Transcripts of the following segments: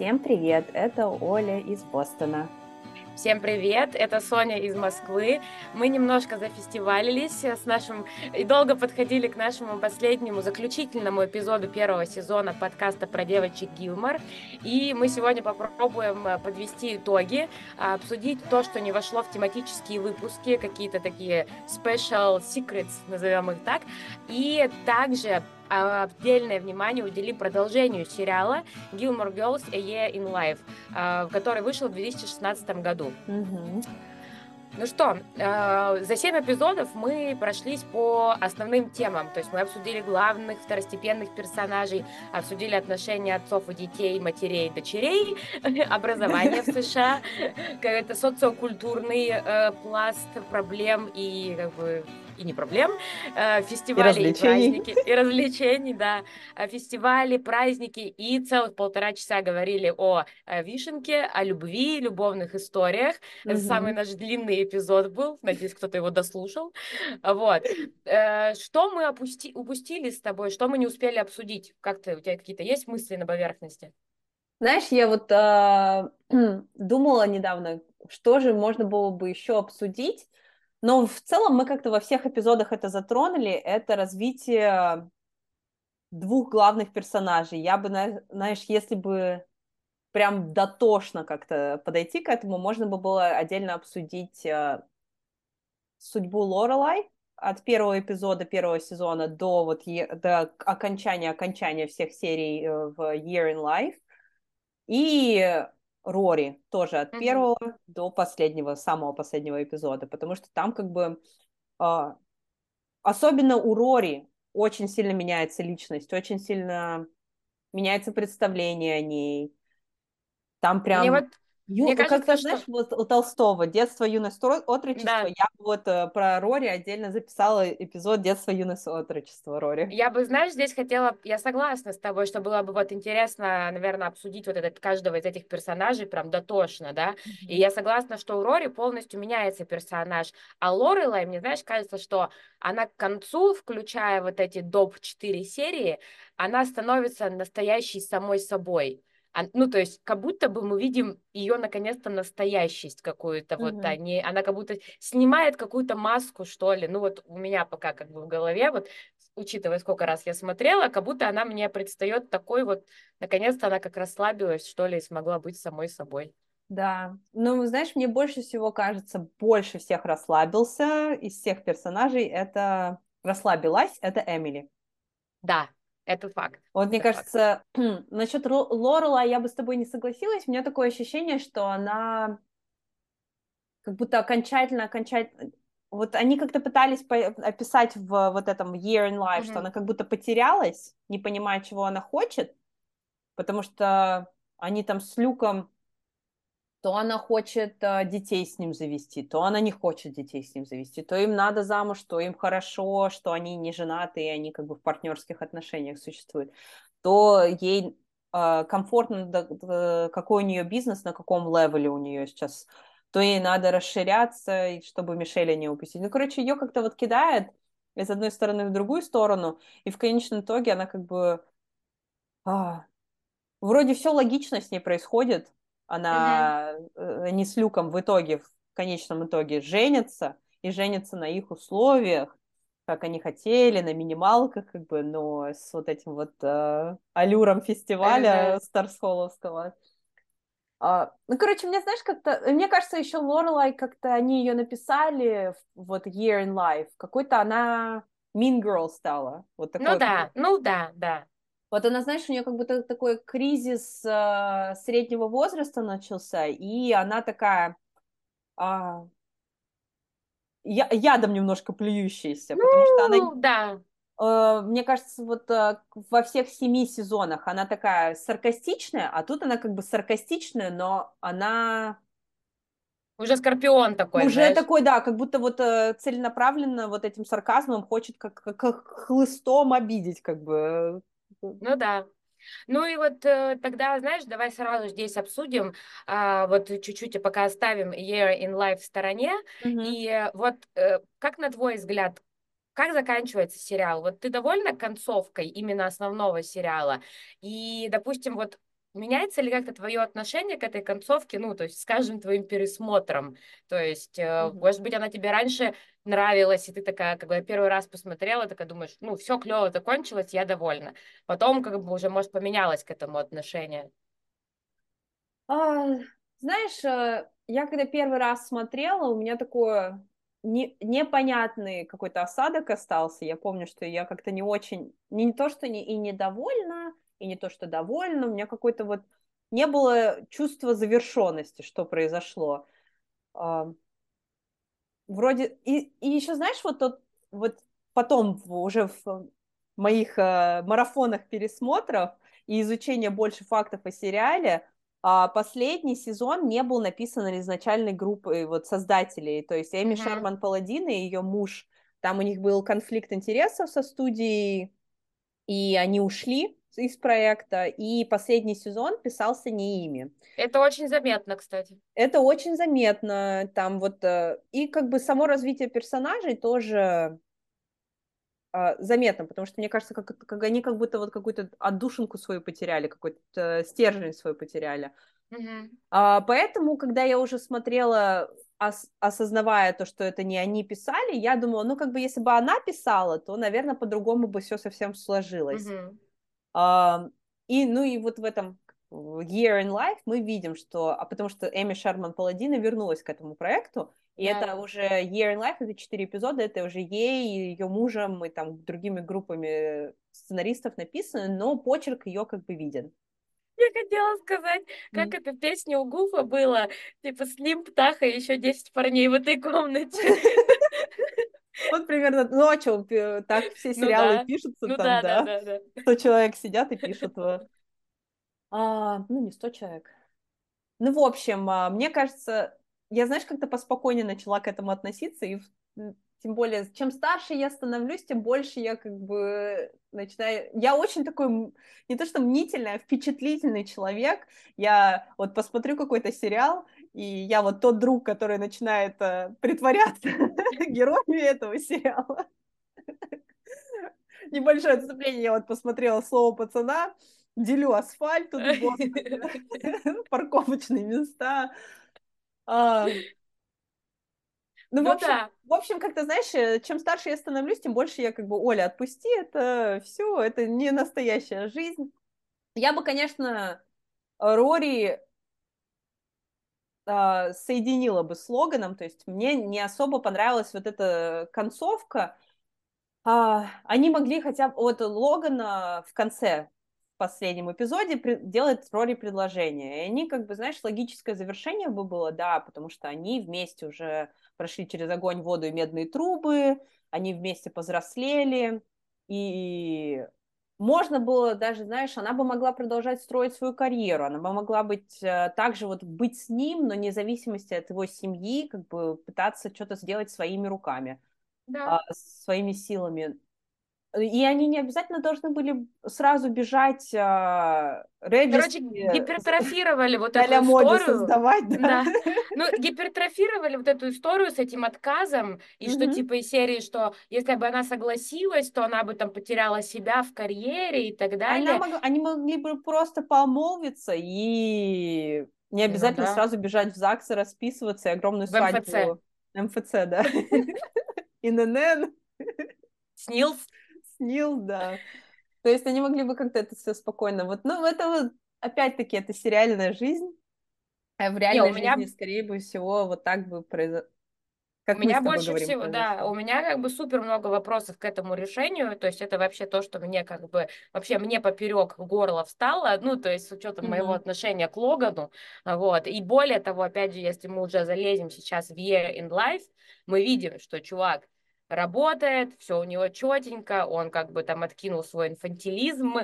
Всем привет, это Оля из Бостона. Всем привет, это Соня из Москвы. Мы немножко зафестивалились с нашим и долго подходили к нашему последнему заключительному эпизоду первого сезона подкаста про девочек Гилмор. И мы сегодня попробуем э, подвести итоги, обсудить то, что не вошло в тематические выпуски, какие-то такие special secrets, назовем их так, и также а, отдельное внимание уделим продолжению сериала Gilmore Girls A Year in Life, а, который вышел в 2016 году. Ну что, э, за семь эпизодов мы прошлись по основным темам. То есть мы обсудили главных второстепенных персонажей, обсудили отношения отцов и детей, матерей и дочерей, образование в США, какой-то социокультурный э, пласт проблем и как бы и не проблем, э, фестивали и, и праздники, и развлечений, да, э, фестивали, праздники, и целых полтора часа говорили о, о вишенке, о любви, любовных историях. Mm-hmm. Это самый наш длинный эпизод был, надеюсь, кто-то его дослушал. Вот. Э, что мы опусти, упустили с тобой, что мы не успели обсудить? Как ты, у тебя какие-то есть мысли на поверхности? Знаешь, я вот э, думала недавно, что же можно было бы еще обсудить, но в целом мы как-то во всех эпизодах это затронули. Это развитие двух главных персонажей. Я бы, знаешь, если бы прям дотошно как-то подойти к этому, можно бы было отдельно обсудить э, судьбу Лорелай от первого эпизода первого сезона до вот до окончания окончания всех серий э, в Year in Life и Рори тоже от mm-hmm. первого до последнего, самого последнего эпизода, потому что там как бы э, особенно у Рори очень сильно меняется личность, очень сильно меняется представление о ней. Там прям... Мне вот Ю, Мне кажется, как-то, что... знаешь, вот у Толстого «Детство, юность, отрочество», да. я вот э, про Рори отдельно записала эпизод «Детство, юность, отрочество» Рори. Я бы, знаешь, здесь хотела, я согласна с тобой, что было бы вот интересно, наверное, обсудить вот этот, каждого из этих персонажей прям дотошно, да, mm-hmm. и я согласна, что у Рори полностью меняется персонаж, а Лорелай, мне, знаешь, кажется, что она к концу, включая вот эти доп. 4 серии, она становится настоящей самой собой, ну, то есть, как будто бы мы видим ее наконец-то настоящесть какую-то, mm-hmm. вот, они, она как будто снимает какую-то маску, что ли, ну, вот у меня пока как бы в голове, вот, учитывая, сколько раз я смотрела, как будто она мне предстает такой вот, наконец-то она как расслабилась, что ли, и смогла быть самой собой. Да, ну, знаешь, мне больше всего кажется, больше всех расслабился из всех персонажей, это расслабилась, это Эмили. Да, это факт. Вот это мне кажется, насчет Лорела я бы с тобой не согласилась. У меня такое ощущение, что она как будто окончательно, окончательно... Вот они как-то пытались описать в вот этом Year in Life, mm-hmm. что она как будто потерялась, не понимая, чего она хочет, потому что они там с Люком то она хочет э, детей с ним завести, то она не хочет детей с ним завести, то им надо замуж, то им хорошо, что они не женаты, и они как бы в партнерских отношениях существуют, то ей э, комфортно, какой у нее бизнес, на каком левеле у нее сейчас, то ей надо расширяться, чтобы Мишеля не упустить. Ну, короче, ее как-то вот кидает из одной стороны в другую сторону, и в конечном итоге она как бы... А, вроде все логично с ней происходит, она uh-huh. не с Люком в итоге, в конечном итоге женится, и женится на их условиях, как они хотели, на минималках, как бы, но с вот этим вот э, аллюром фестиваля uh-huh. Старсхолловского. А, ну, короче, мне, знаешь, как-то, мне кажется, еще Лорелай, как-то они ее написали, вот Year in Life, какой-то она Mean Girl стала. Вот такой, ну да, ну да, да. Вот она, знаешь, у нее как будто такой кризис э, среднего возраста начался, и она такая э, я, ядом немножко плюющаяся, ну, потому что она... Ну, да. Э, мне кажется, вот э, во всех семи сезонах она такая саркастичная, а тут она как бы саркастичная, но она... Уже скорпион такой, Уже знаешь? такой, да, как будто вот э, целенаправленно вот этим сарказмом хочет как, как, как хлыстом обидеть, как бы ну да. Ну и вот э, тогда, знаешь, давай сразу здесь обсудим, э, вот чуть-чуть пока оставим Year in Life в стороне. Mm-hmm. И вот э, как на твой взгляд, как заканчивается сериал? Вот ты довольна концовкой именно основного сериала? И, допустим, вот Меняется ли как-то твое отношение к этой концовке, ну, то есть с каждым твоим пересмотром? То есть, mm-hmm. может быть, она тебе раньше нравилась, и ты такая, когда первый раз посмотрела, такая думаешь, ну, все клево закончилось, я довольна. Потом, как бы, уже, может, поменялось к этому отношение. А, знаешь, э, я когда первый раз смотрела, у меня такое не, непонятный какой-то осадок остался. Я помню, что я как-то не очень, не то, что не, и недовольна, и не то, что довольна, у меня какой-то вот не было чувства завершенности, что произошло. Вроде и, и еще знаешь вот тот вот потом уже в моих э, марафонах пересмотров и изучения больше фактов о сериале а последний сезон не был написан изначальной группой вот создателей, то есть Эми mm-hmm. Шерман Паладин и ее муж, там у них был конфликт интересов со студией, и они ушли из проекта, и последний сезон писался не ими. Это очень заметно, кстати. Это очень заметно, там вот, э, и как бы само развитие персонажей тоже а, заметно, потому что мне кажется, как, как они как будто вот какую-то отдушинку свою потеряли, какой-то стержень свой потеряли. Mm-hmm. А, поэтому, когда я уже смотрела, ос- осознавая то, что это не они писали, я думала, ну как бы если бы она писала, то, наверное, по-другому бы все совсем сложилось. Mm-hmm. И ну и вот в этом Year in Life мы видим, что, а потому что Эми Шерман Паладина вернулась к этому проекту, и да. это уже Year in Life, это четыре эпизода, это уже ей, ее мужем и там другими группами сценаристов написано, но почерк ее как бы виден. Я хотела сказать, как mm. это песня у Гуфа было, типа Слим Птаха и еще 10 парней в этой комнате. Вот примерно, ну а что, так все ну сериалы пишутся ну там, да? Сто человек сидят и пишут. А, ну, не сто человек. Ну, в общем, а, мне кажется, я, знаешь, как-то поспокойнее начала к этому относиться, и тем более, чем старше я становлюсь, тем больше я как бы начинаю... Я очень такой, не то что мнительный, а впечатлительный человек. Я вот посмотрю какой-то сериал, и я вот тот друг, который начинает э, притворяться героями этого сериала. Небольшое отступление, я вот посмотрела «Слово пацана», делю асфальт тут парковочные места. Ну, ну, в общем, да. в общем, как-то, знаешь, э, чем старше я становлюсь, тем больше я как бы, Оля, отпусти, это все, это не настоящая жизнь. Я бы, конечно, Рори э, соединила бы с Логаном, то есть мне не особо понравилась вот эта концовка. Э, они могли хотя бы, вот Логана в конце последнем эпизоде делает Рори предложение. И они, как бы, знаешь, логическое завершение бы было, да, потому что они вместе уже прошли через огонь, воду и медные трубы, они вместе повзрослели, и можно было даже, знаешь, она бы могла продолжать строить свою карьеру, она бы могла быть э, также вот быть с ним, но вне зависимости от его семьи, как бы пытаться что-то сделать своими руками, да. а, своими силами. И они не обязательно должны были сразу бежать э, Короче, гипертрофировали вот эту историю. создавать, да. да. Ну, гипертрофировали вот эту историю с этим отказом, и mm-hmm. что типа из серии, что если бы она согласилась, то она бы там потеряла себя в карьере и так далее. Мог... Они могли бы просто помолвиться и не ну обязательно ну, да. сразу бежать в ЗАГС и расписываться, и огромную в свадьбу. МФЦ. МФЦ, да. ИНН. Снилс снил, да. То есть они могли бы как-то это все спокойно. Вот, ну, это вот, опять-таки, это сериальная жизнь. А в реальной Не, меня... жизни, скорее бы всего, вот так бы произошло. Как у меня больше всего, произошло. да, у меня как бы супер много вопросов к этому решению, то есть это вообще то, что мне как бы, вообще мне поперек горло встало, ну, то есть с учетом mm-hmm. моего отношения к Логану, вот, и более того, опять же, если мы уже залезем сейчас в Year in Life, мы видим, что чувак работает, все у него четенько, он как бы там откинул свой инфантилизм,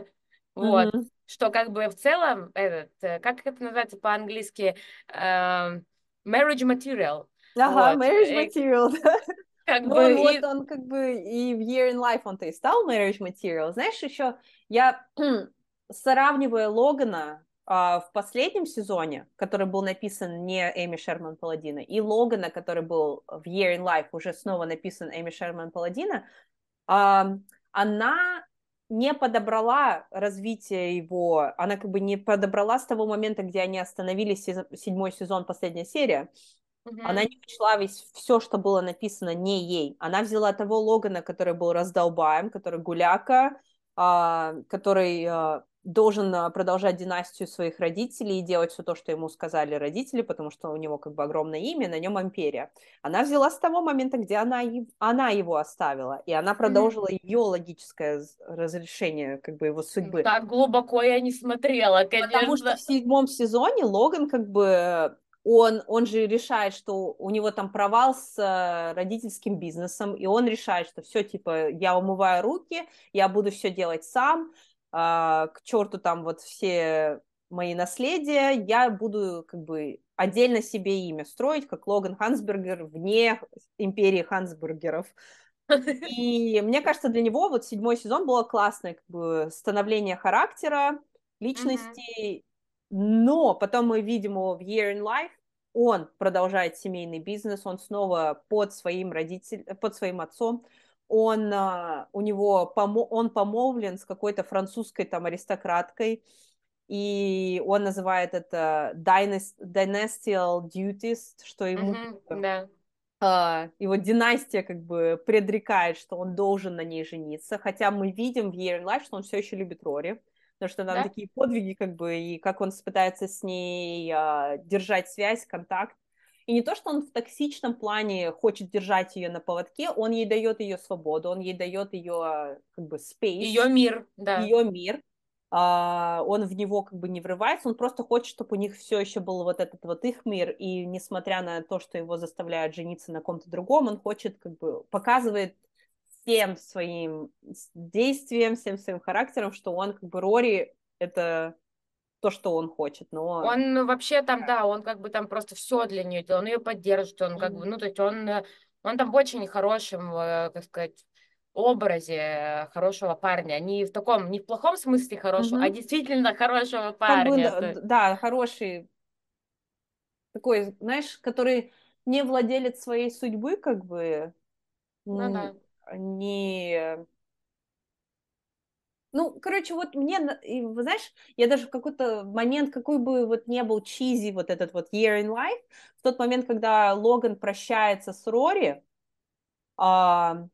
вот, mm-hmm. что как бы в целом, этот, э, как это называется по-английски, uh, marriage material. Ага, вот. marriage э, material, Как ну, бы, вот и... он как бы и в Year in Life он-то и стал marriage material. Знаешь, еще я сравниваю Логана в последнем сезоне, который был написан не Эми Шерман Паладина, и Логана, который был в Year in Life, уже снова написан Эми Шерман Паладина, она не подобрала развитие его, она как бы не подобрала с того момента, где они остановились, седьмой сезон, последняя серия, mm она не учла весь все, что было написано не ей. Она взяла того Логана, который был раздолбаем, который гуляка, а, который а, должен а, продолжать династию своих родителей и делать все то, что ему сказали родители, потому что у него как бы огромное имя, на нем империя. Она взяла с того момента, где она, она его оставила, и она продолжила mm-hmm. ее логическое разрешение как бы его судьбы. Так глубоко я не смотрела, конечно. Потому что в седьмом сезоне Логан как бы он, он же решает, что у него там провал с э, родительским бизнесом, и он решает, что все, типа, я умываю руки, я буду все делать сам, а, к черту там вот все мои наследия, я буду как бы отдельно себе имя строить, как Логан Хансбергер вне империи Хансбергеров. И мне кажется, для него вот седьмой сезон было классное как бы становление характера, личности, mm-hmm. но потом мы видим его в Year in Life, он продолжает семейный бизнес, он снова под своим родителем, под своим отцом, он, а, у него, он помолвлен с какой-то французской там аристократкой, и он называет это dynastial duties, что ему... Mm-hmm, да. Uh, его династия как бы предрекает, что он должен на ней жениться, хотя мы видим в Year in Life, что он все еще любит Рори, потому что там да? такие подвиги как бы, и как он пытается с ней uh, держать связь, контакт, и не то, что он в токсичном плане хочет держать ее на поводке, он ей дает ее свободу, он ей дает ее как бы space. Ее мир, да. Ее мир. А, он в него как бы не врывается, он просто хочет, чтобы у них все еще был вот этот вот их мир, и несмотря на то, что его заставляют жениться на ком-то другом, он хочет как бы показывает всем своим действием, всем своим характером, что он как бы Рори это то, что он хочет, но... Он вообще там, да, он как бы там просто все для нее делал, он ее поддерживает, он как бы, ну, то есть он, э, он там в очень хорошем, э, как сказать, образе хорошего парня, не в таком, не в плохом смысле хорошего, mm-hmm. а действительно хорошего парня. Как бы, да, хороший, такой, знаешь, который не владелец своей судьбы, как бы, ну, да. не ну, короче, вот мне, вы знаешь, я даже в какой-то момент, какой бы вот не был чизи вот этот вот year in life, в тот момент, когда Логан прощается с Рори, а,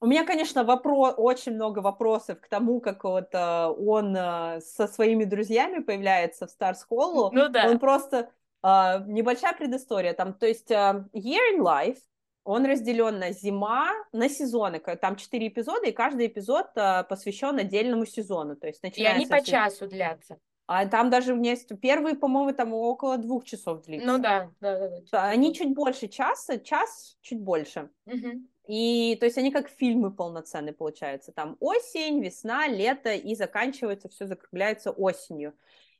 у меня, конечно, вопрос, очень много вопросов к тому, как вот а, он а, со своими друзьями появляется в Старс Холлу. Ну да. Он просто а, небольшая предыстория там, то есть а, Year in Life он разделен на зима, на сезоны. Там четыре эпизода, и каждый эпизод а, посвящен отдельному сезону. То есть начинается... И они по часу длятся. А там даже есть первые, по-моему, там около двух часов длится. Ну да, да, да. да они чуть больше часа, час чуть больше. Угу. И то есть они как фильмы полноценные получаются. Там осень, весна, лето и заканчивается, все закругляется осенью.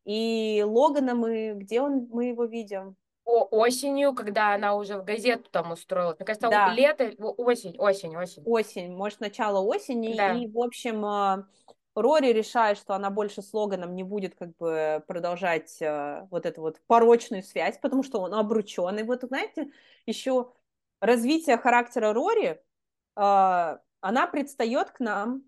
И Логана мы, где он, мы его видим? Осенью, когда она уже в газету там устроилась. Мне кажется, да. лето, осень, осень, осень. Осень, может, начало осени. Да. И, в общем, а, Рори решает, что она больше с Логаном не будет как бы продолжать а, вот эту вот порочную связь, потому что он обручен. И вот, знаете, еще развитие характера Рори, а, она предстает к нам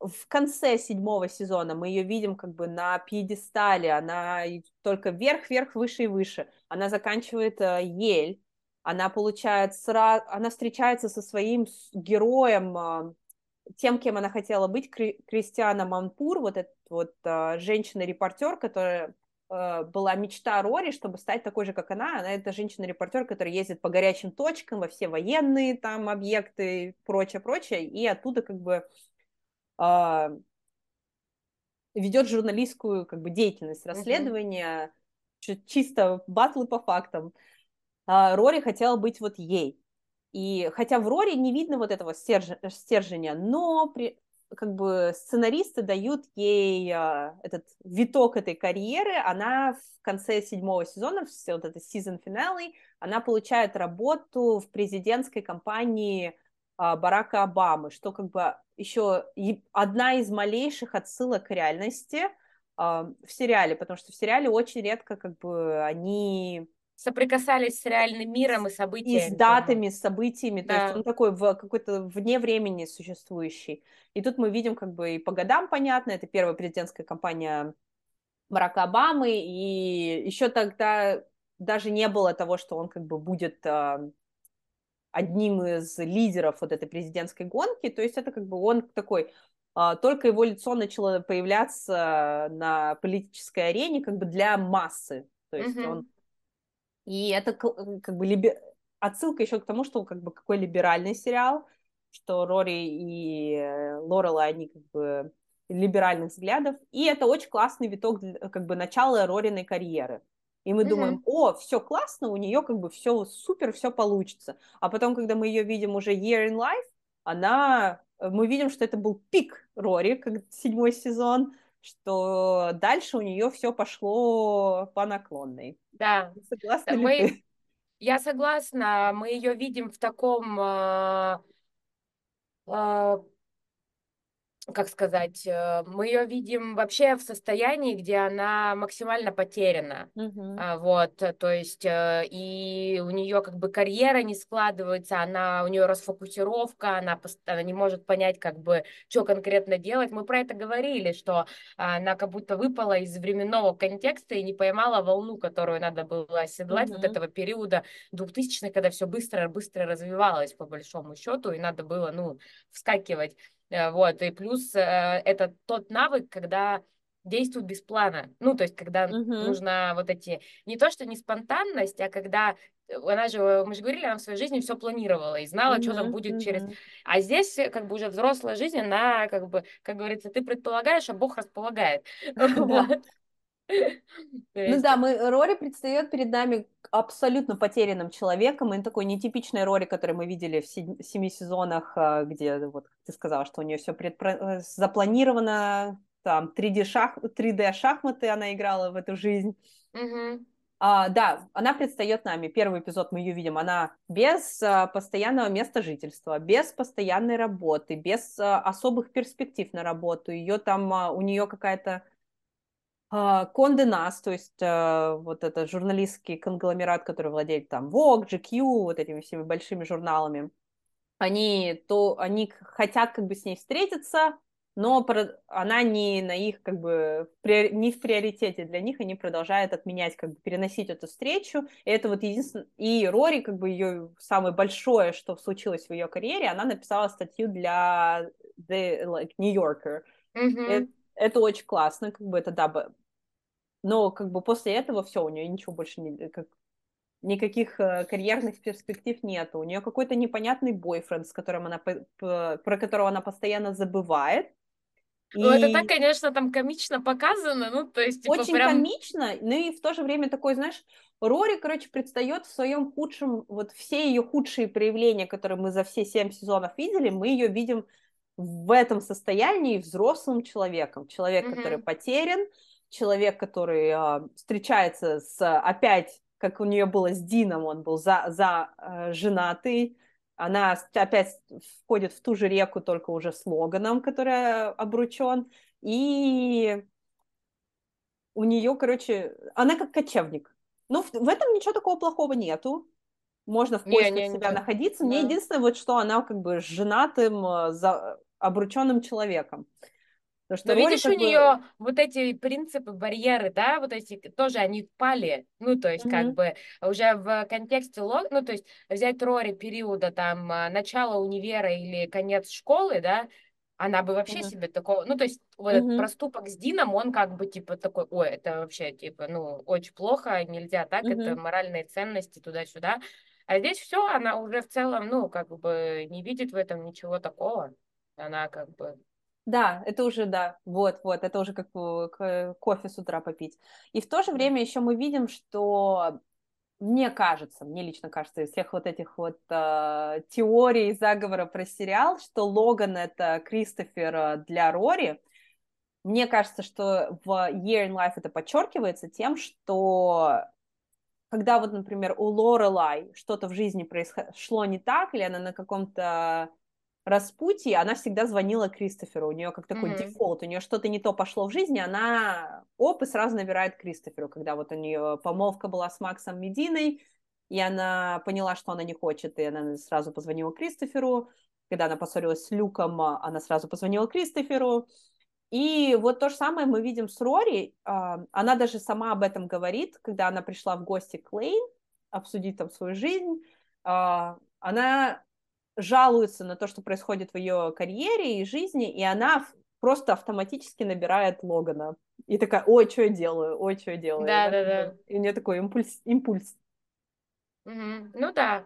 в конце седьмого сезона мы ее видим как бы на пьедестале, она только вверх, вверх, выше и выше. Она заканчивает э, Ель, она получает сразу, она встречается со своим героем, э, тем, кем она хотела быть, Кри, Кристиана Манпур, вот эта вот э, женщина-репортер, которая э, была мечта Рори, чтобы стать такой же, как она. Она это женщина-репортер, которая ездит по горячим точкам во все военные там объекты, прочее, прочее, и оттуда как бы ведет журналистскую как бы деятельность, расследование, mm-hmm. чисто батлы по фактам. А, Рори хотела быть вот ей. И хотя в Рори не видно вот этого стержня, стержня но при, как бы сценаристы дают ей а, этот виток этой карьеры, она в конце седьмого сезона, вот это сезон финале, она получает работу в президентской кампании а, Барака Обамы, что как бы еще одна из малейших отсылок к реальности а, в сериале, потому что в сериале очень редко как бы они соприкасались с реальным миром и событиями. И с датами, с событиями, да. то есть он такой в какой-то вне времени существующий. И тут мы видим как бы и по годам понятно, это первая президентская кампания Барака Обамы, и еще тогда даже не было того, что он как бы будет э, одним из лидеров вот этой президентской гонки, то есть это как бы он такой, э, только его лицо начало появляться на политической арене как бы для массы, то есть mm-hmm. он и это как бы либер... отсылка еще к тому, что как бы какой либеральный сериал, что Рори и э, Лорела, они как бы либеральных взглядов, и это очень классный виток, как бы начала Рориной карьеры. И мы mm-hmm. думаем, о, все классно, у нее как бы все супер, все получится. А потом, когда мы ее видим уже Year in Life, она, э, мы видим, что это был пик Рори, как седьмой сезон, что дальше у нее все пошло по наклонной. Да. Согласна мы... ли ты? Я согласна, мы ее видим в таком э, э, как сказать, э, мы ее видим вообще в состоянии, где она максимально потеряна. Uh-huh. Вот, то есть, э, и у нее как бы карьера не складывается, она, у нее расфокусировка, она, она не может понять, как бы, что конкретно делать. Мы про это говорили, что она как будто выпала из временного контекста и не поймала волну, которую надо было оседлать uh-huh. вот этого периода 2000-х, когда все быстро-быстро развивалось, по большому счету, и надо было, ну, вскакивать. Э, вот, и плюс э, это тот навык, когда действует без плана. Ну, то есть, когда uh-huh. нужно вот эти... Не то, что не спонтанность, а когда... Э, она же, мы же говорили, она в своей жизни все планировала и знала, uh-huh. что там будет uh-huh. через... А здесь как бы уже взрослая жизнь, она как бы, как говорится, ты предполагаешь, а Бог располагает. Вот. Ну да, мы, Рори предстает перед нами абсолютно потерянным человеком, и такой нетипичной Рори, который мы видели в семи сезонах, а, где, вот ты сказала, что у нее все предпро... Э, запланировано, там 3D, шах... 3D шахматы она играла в эту жизнь. Угу. А, да, она предстает нами. Первый эпизод мы ее видим. Она без а, постоянного места жительства, без постоянной работы, без а, особых перспектив на работу. Ее там, а, у нее какая-то Конде Нас, то есть э, вот это журналистский конгломерат, который владеет там Vogue, GQ, вот этими всеми большими журналами, они, то, они хотят как бы с ней встретиться, но она не на их как бы не в приоритете для них, они продолжают отменять, как бы переносить эту встречу. И это вот единственное. И Рори, как бы ее самое большое, что случилось в ее карьере, она написала статью для The like, New Yorker. Mm-hmm. Это, это очень классно, как бы это да, но как бы после этого все, у нее ничего больше не, как, никаких э, карьерных перспектив нету. У нее какой-то непонятный бойфренд, с которым она, про которого она постоянно забывает. И... Ну, это так, конечно, там комично показано, ну, то есть, типа, Очень прям... комично, но и в то же время такой, знаешь, Рори, короче, предстает в своем худшем, вот все ее худшие проявления, которые мы за все семь сезонов видели, мы ее видим в этом состоянии взрослым человеком. Человек, mm-hmm. который потерян, человек, который э, встречается с опять, как у нее было с Дином, он был за, за э, женатый, она опять входит в ту же реку, только уже с Логаном, который обручен, и у нее, короче, она как кочевник. Ну, в, в этом ничего такого плохого нету. Можно в поисках не, не, себя не, находиться. Да. Мне единственное, вот что она как бы с женатым, э, за, обрученным человеком. Потому что Но видишь, у бы... нее вот эти принципы, барьеры, да, вот эти тоже они пали. Ну, то есть, mm-hmm. как бы уже в контексте лог, ну, то есть взять Рори периода там а, начала универа или конец школы, да, она бы вообще mm-hmm. себе такого, ну, то есть вот mm-hmm. этот проступок с Дином, он как бы типа такой, ой, это вообще типа, ну, очень плохо, нельзя так, mm-hmm. это моральные ценности туда-сюда. А здесь все, она уже в целом, ну, как бы не видит в этом ничего такого. Она как бы да, это уже, да, вот, вот, это уже как кофе с утра попить. И в то же время еще мы видим, что мне кажется, мне лично кажется, из всех вот этих вот э, теорий заговора про сериал, что Логан это Кристофер э, для Рори, мне кажется, что в Year in Life это подчеркивается тем, что когда вот, например, у Лорелай что-то в жизни произошло не так, или она на каком-то распутье, она всегда звонила Кристоферу. У нее как такой mm-hmm. дефолт, у нее что-то не то пошло в жизни, она оп, и сразу набирает Кристоферу, когда вот у нее помолвка была с Максом Мединой, и она поняла, что она не хочет, и она сразу позвонила Кристоферу. Когда она поссорилась с Люком, она сразу позвонила Кристоферу. И вот то же самое мы видим с Рори. А, она даже сама об этом говорит, когда она пришла в гости к Лейн обсудить там свою жизнь. А, она жалуется на то, что происходит в ее карьере и жизни, и она просто автоматически набирает Логана. И такая, ой, что я делаю, ой, что я делаю. Да, да, да. И у нее такой импульс. импульс. Угу. Ну да.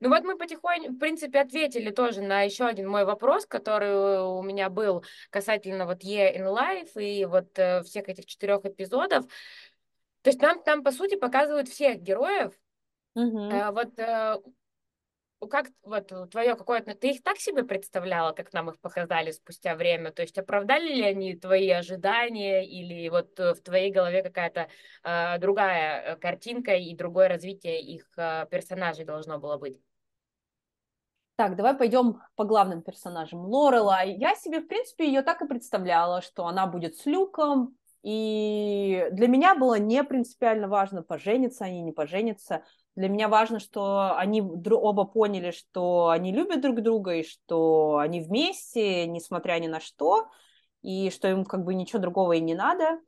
Ну вот мы потихоньку, в принципе, ответили тоже на еще один мой вопрос, который у меня был касательно вот Year in Life и вот э, всех этих четырех эпизодов. То есть нам там, по сути, показывают всех героев. Угу. Э, вот э, как вот твое какое-то, ты их так себе представляла, как нам их показали спустя время? То есть оправдали ли они твои ожидания или вот э, в твоей голове какая-то э, другая картинка и другое развитие их э, персонажей должно было быть? Так, давай пойдем по главным персонажам. Лорела, я себе, в принципе, ее так и представляла, что она будет с Люком, и для меня было не принципиально важно, пожениться они, не пожениться. Для меня важно, что они оба поняли, что они любят друг друга, и что они вместе, несмотря ни на что, и что им как бы ничего другого и не надо.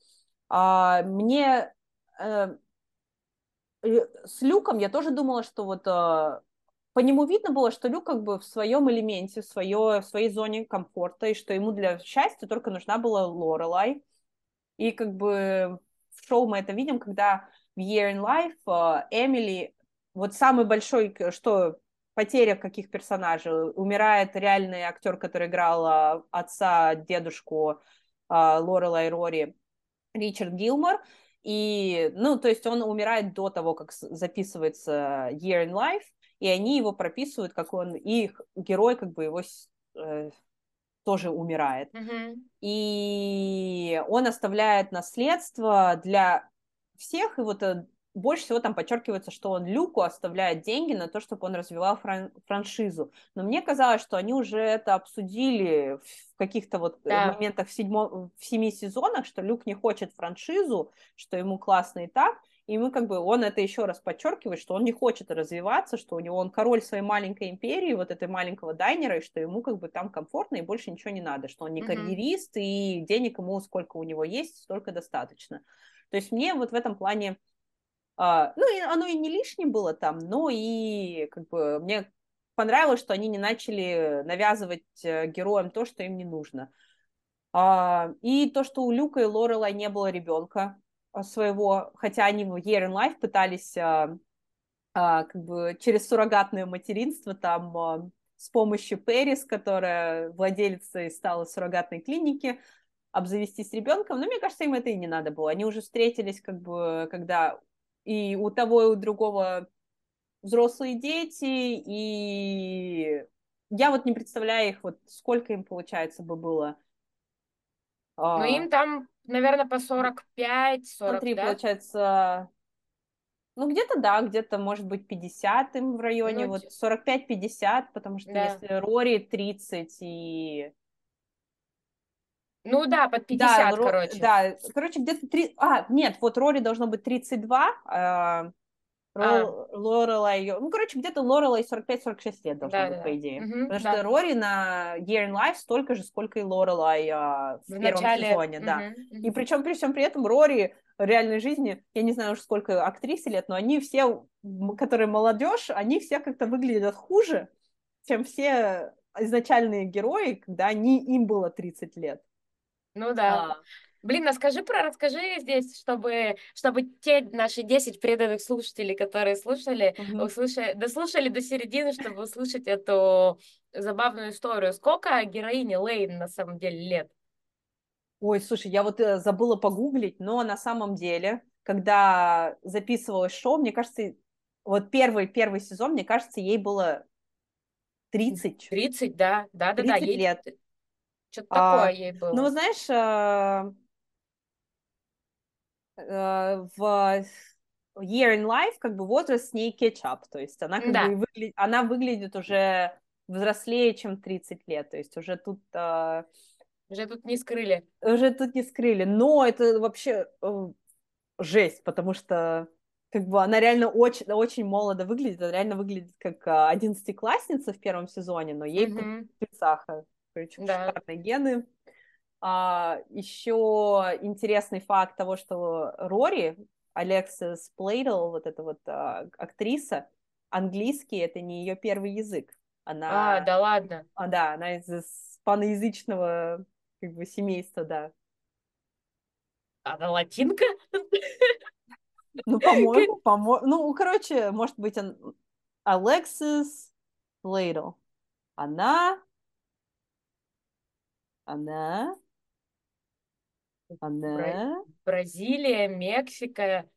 А мне э, с Люком я тоже думала, что вот э, по нему видно было, что Люк как бы в своем элементе, в, свое, в своей зоне комфорта, и что ему для счастья только нужна была Лорелай. И как бы в шоу мы это видим, когда в Year in Life э, Эмили, вот самый большой, что потеря каких персонажей, умирает реальный актер, который играл э, отца, дедушку э, Лорелай Рори, Ричард Гилмор, и, ну, то есть он умирает до того, как записывается Year in Life, и они его прописывают, как он, и их герой, как бы его э, тоже умирает. Mm-hmm. И он оставляет наследство для всех, и вот э, больше всего там подчеркивается, что он Люку оставляет деньги на то, чтобы он развивал фран- франшизу. Но мне казалось, что они уже это обсудили в каких-то вот э, да. моментах в, седьмо- в семи сезонах, что Люк не хочет франшизу, что ему классно и так, и мы как бы, он это еще раз подчеркивает, что он не хочет развиваться, что у него он король своей маленькой империи, вот этой маленького дайнера, и что ему как бы там комфортно и больше ничего не надо, что он не карьерист, mm-hmm. и денег ему сколько у него есть, столько достаточно. То есть мне вот в этом плане, а, ну, и оно и не лишним было там, но и как бы мне понравилось, что они не начали навязывать э, героям то, что им не нужно. А, и то, что у Люка и Лорелай не было ребенка, а, своего, хотя они в Year in Life пытались а, а, как бы через суррогатное материнство там а, с помощью Пэрис, которая владелицей стала суррогатной клиники, обзавестись ребенком, но мне кажется, им это и не надо было. Они уже встретились, как бы, когда и у того, и у другого взрослые дети, и я вот не представляю их, вот сколько им, получается, бы было. Ну, им там Наверное, по 45, 40, Смотри, да? получается, ну, где-то, да, где-то, может быть, 50 им в районе, ну, вот 45-50, потому что да. если Рори 30 и... Ну да, под 50, да, короче. Да, короче, где-то 3... А, нет, вот Рори должно быть 32, а а. Лорелай, ну, короче, где-то Лорелай 45-46 лет должно да, быть, да. по идее. Угу, Потому да. что Рори на Year in Life столько же, сколько и Лорелай а, в, в первом начале... сезоне, угу, да. Угу. И причем при всем при этом Рори в реальной жизни, я не знаю уж сколько актрисе лет, но они все, которые молодежь, они все как-то выглядят хуже, чем все изначальные герои, когда они, им было 30 лет. Ну да. А, Блин, а скажи про, расскажи здесь, чтобы, чтобы те наши 10 преданных слушателей, которые слушали, mm-hmm. услышали, дослушали до середины, чтобы услышать эту забавную историю. Сколько героине Лейн на самом деле лет? Ой, слушай, я вот э, забыла погуглить, но на самом деле, когда записывалось шоу, мне кажется, вот первый, первый сезон, мне кажется, ей было 30. 30, да, да, да, 30 да. Ей... лет. Что-то а, такое ей было. Ну, знаешь, а, Э, в Year in Life как бы возраст с ней кетчап, то есть она как да. бы выглядит, она выглядит уже взрослее, чем 30 лет, то есть уже тут... Э, уже тут не скрыли. Уже тут не скрыли, но это вообще э, жесть, потому что как бы она реально очень, очень молодо выглядит, она реально выглядит как а, одиннадцатиклассница в первом сезоне, но ей mm-hmm. сахар, причем да. шикарные гены. А, еще интересный факт того, что Рори, Алексис Плейдл, вот эта вот а, актриса, английский это не ее первый язык. Она, а, да ладно. А, да, она из испаноязычного как бы семейства, да. Она латинка? Ну, по-моему, по-моему. Ну, короче, может быть, он... Алексис Лейдл. Она... Она... Она... Бразилия, Мексика,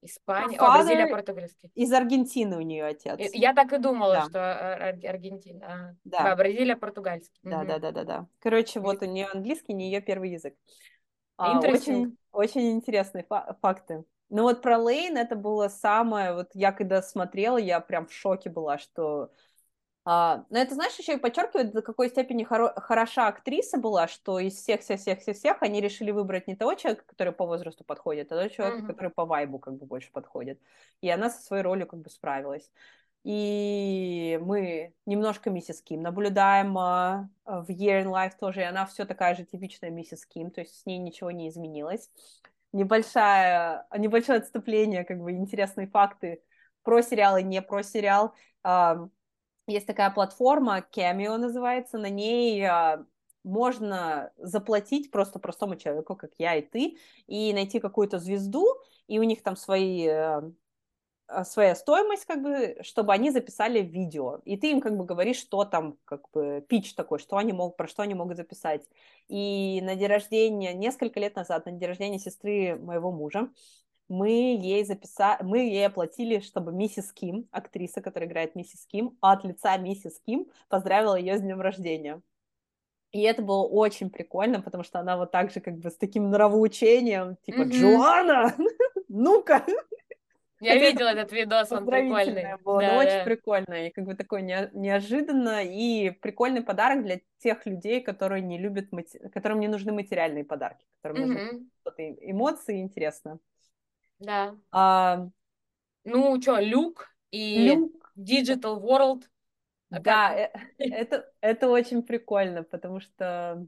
Испания. О, Бразилия, португальский. Из Аргентины у нее отец. Я так и думала, да. что Аргентина. А, да. да, Бразилия, португальский. Да, угу. да, да, да, да. Короче, вот у нее английский, не ее первый язык. А, очень, очень интересные факты. Ну вот про Лейн это было самое, вот я когда смотрела, я прям в шоке была, что... А, но это, знаешь, еще и подчеркивает, до какой степени хоро- хороша актриса была, что из всех-всех-всех-всех они решили выбрать не того человека, который по возрасту подходит, а того человека, mm-hmm. который по вайбу как бы больше подходит. И она со своей ролью как бы справилась. И мы немножко миссис Ким наблюдаем uh, в Year in Life тоже, и она все такая же типичная миссис Ким, то есть с ней ничего не изменилось небольшая, небольшое отступление, как бы интересные факты про сериал и не про сериал. Есть такая платформа, Cameo называется, на ней а, можно заплатить просто простому человеку, как я и ты, и найти какую-то звезду, и у них там свои э, а, своя стоимость, как бы, чтобы они записали видео. И ты им как бы говоришь, что там, как бы, пич такой, что они могут, про что они могут записать. И на день рождения, несколько лет назад, на день рождения сестры моего мужа, мы ей записали, мы ей оплатили, чтобы миссис Ким, актриса, которая играет миссис Ким, от лица миссис Ким поздравила ее с днем рождения. И это было очень прикольно, потому что она вот так же как бы с таким нравоучением, типа, mm-hmm. Джоанна, ну-ка, я Хотя видела этот видос, он прикольный. Было, да, очень да. прикольно, и как бы такой не, неожиданно, и прикольный подарок для тех людей, которые не любят, которым не нужны материальные подарки, которым mm-hmm. нужны эмоции, интересно. Да. А... Ну, что, Люк и Люк... Digital World. А да, как? Э, это, это очень прикольно, потому что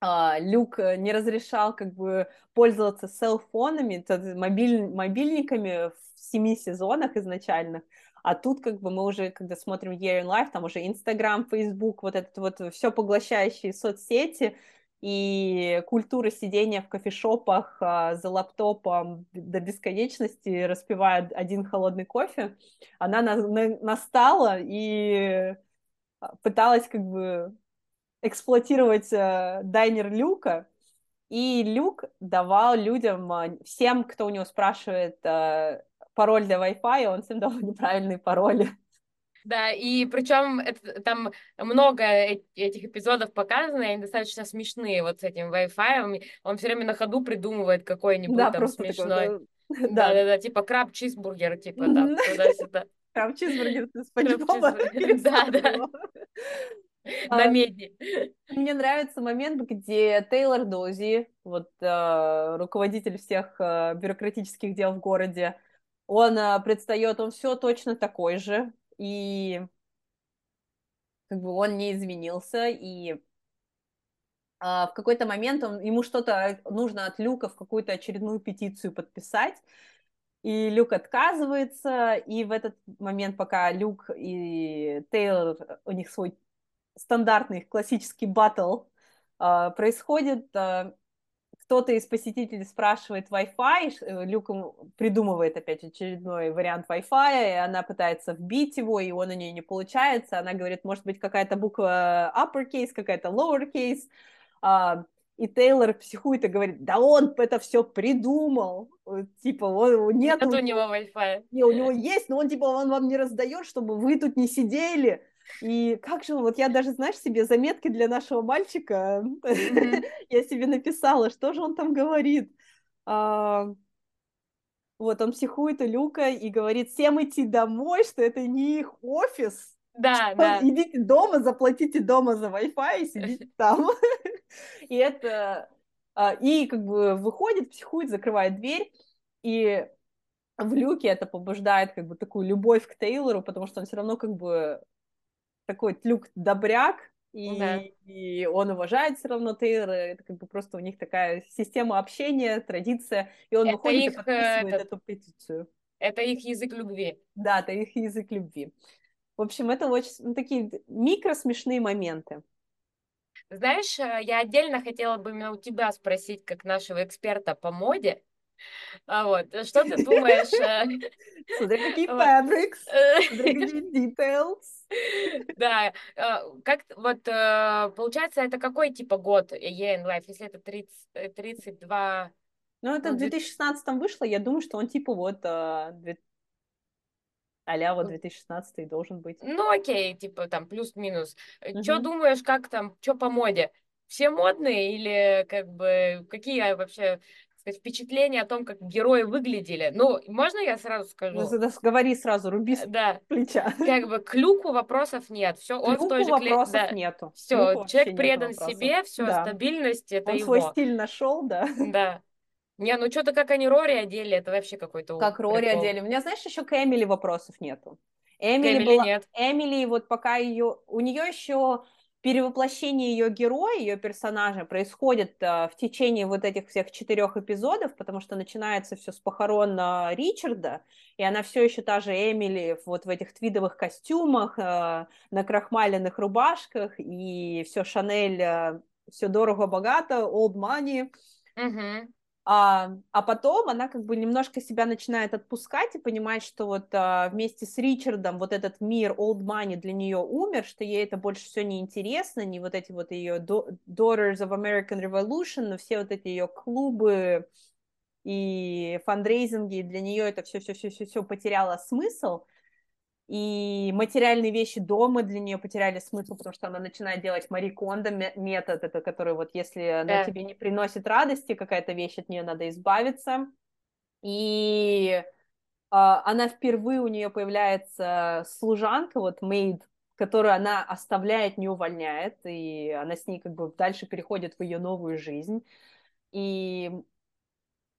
а, Люк э, не разрешал как бы пользоваться селфонами, мобиль, мобильниками в семи сезонах изначальных, а тут как бы мы уже, когда смотрим Year in Life, там уже Инстаграм, Фейсбук, вот этот вот все поглощающие соцсети, и культура сидения в кофешопах а, за лаптопом до бесконечности, распивая один холодный кофе, она на, на, настала и а, пыталась как бы эксплуатировать э, дайнер Люка, и Люк давал людям, э, всем, кто у него спрашивает э, пароль для Wi-Fi, он всем давал неправильные пароли. Да, и причем это, там много этих эпизодов показано, и они достаточно смешные вот с этим Wi-Fi. Он все время на ходу придумывает какой-нибудь да, там смешной. Такой, да. да, да, типа краб чизбургер, типа там туда-сюда. Краб чизбургер, спанч Да, да. на а, меди. Мне нравится момент, где Тейлор Дози, вот э, руководитель всех э, бюрократических дел в городе, он э, предстает, он все точно такой же, и как бы он не изменился, и э, в какой-то момент он, ему что-то нужно от Люка в какую-то очередную петицию подписать, и Люк отказывается, и в этот момент, пока Люк и Тейлор, у них свой стандартный классический батл э, происходит. Э, кто-то из посетителей спрашивает Wi-Fi, э, Люк придумывает опять очередной вариант Wi-Fi, и она пытается вбить его, и он у нее не получается. Она говорит, может быть, какая-то буква uppercase, какая-то lowercase. Э, и Тейлор психует и говорит, да он это все придумал. Типа, он, нет, нет у него Wi-Fi. Не, у него есть, но он типа, он вам не раздает, чтобы вы тут не сидели. И как же, вот я даже, знаешь, себе заметки для нашего мальчика, mm-hmm. я себе написала, что же он там говорит. А, вот, он психует у Люка и говорит всем идти домой, что это не их офис. Да, да. Идите дома, заплатите дома за Wi-Fi и сидите там. И это... А, и как бы выходит, психует, закрывает дверь, и в Люке это побуждает как бы такую любовь к Тейлору, потому что он все равно как бы такой Люк добряк, и, да. и он уважает все равно Тейлора, это как бы просто у них такая система общения, традиция, и он это выходит их, и подписывает это, эту петицию. Это их язык любви. Да, это их язык любви. В общем, это очень ну, такие микросмешные моменты. Знаешь, э, я отдельно хотела бы именно у тебя спросить, как нашего эксперта по моде, а вот, э, что ты думаешь? Э, смотри, какие fabrics, смотри, details. Да, как вот получается, это какой типа год in Life, если это 30, 32... Ну, это в 2016 вышло, я думаю, что он типа вот а вот 2016 должен быть. Ну окей, типа там плюс-минус. Угу. Э, что думаешь, как там, что по моде? Все модные или как бы какие вообще сказать, впечатления о том, как герои выглядели? Ну, можно я сразу скажу? Ну, говори сразу, руби с да. плеча. Как бы к Люку вопросов нет. Все, он в той же вопросов да. нету. Все, человек предан себе, все, да. стабильность, это он его. свой стиль нашел, да. Да. Не, ну что-то как они Рори одели, это вообще какой-то Как Рори прикол. одели. У меня, знаешь, еще к Эмили вопросов нету. Эмили, Эмили была... нет. Эмили, вот пока ее... У нее еще перевоплощение ее героя, ее персонажа происходит uh, в течение вот этих всех четырех эпизодов, потому что начинается все с похорон uh, Ричарда, и она все еще та же Эмили вот в этих твидовых костюмах, uh, на крахмаленных рубашках, и все Шанель, все дорого-богато, old money. Угу. А, а потом она как бы немножко себя начинает отпускать и понимать, что вот а, вместе с Ричардом вот этот мир Old Money для нее умер, что ей это больше все не интересно, не вот эти вот ее Daughters of American Revolution, но все вот эти ее клубы и фандрейзинги, для нее это все-все-все-все потеряло смысл и материальные вещи дома для нее потеряли смысл, потому что она начинает делать Мари Кондо метод, это который вот если она тебе не приносит радости, какая-то вещь от нее надо избавиться. И э, она впервые у нее появляется служанка, вот мейд, которую она оставляет, не увольняет, и она с ней как бы дальше переходит в ее новую жизнь. И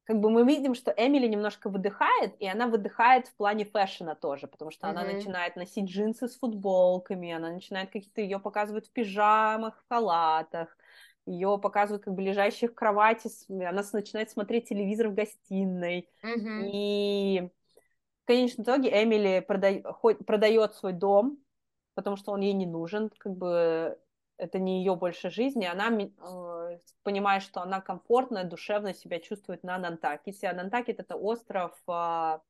как бы мы видим, что Эмили немножко выдыхает, и она выдыхает в плане фэшена тоже, потому что mm-hmm. она начинает носить джинсы с футболками, она начинает какие-то ее показывать в пижамах, в халатах, ее показывают как бы лежащих в кровати, она начинает смотреть телевизор в гостиной, mm-hmm. и в конечном итоге Эмили прода... продает свой дом, потому что он ей не нужен, как бы это не ее больше жизнь, и она э, понимает, что она комфортно, душевно себя чувствует на Нантакете. А Нантакет — это остров э, в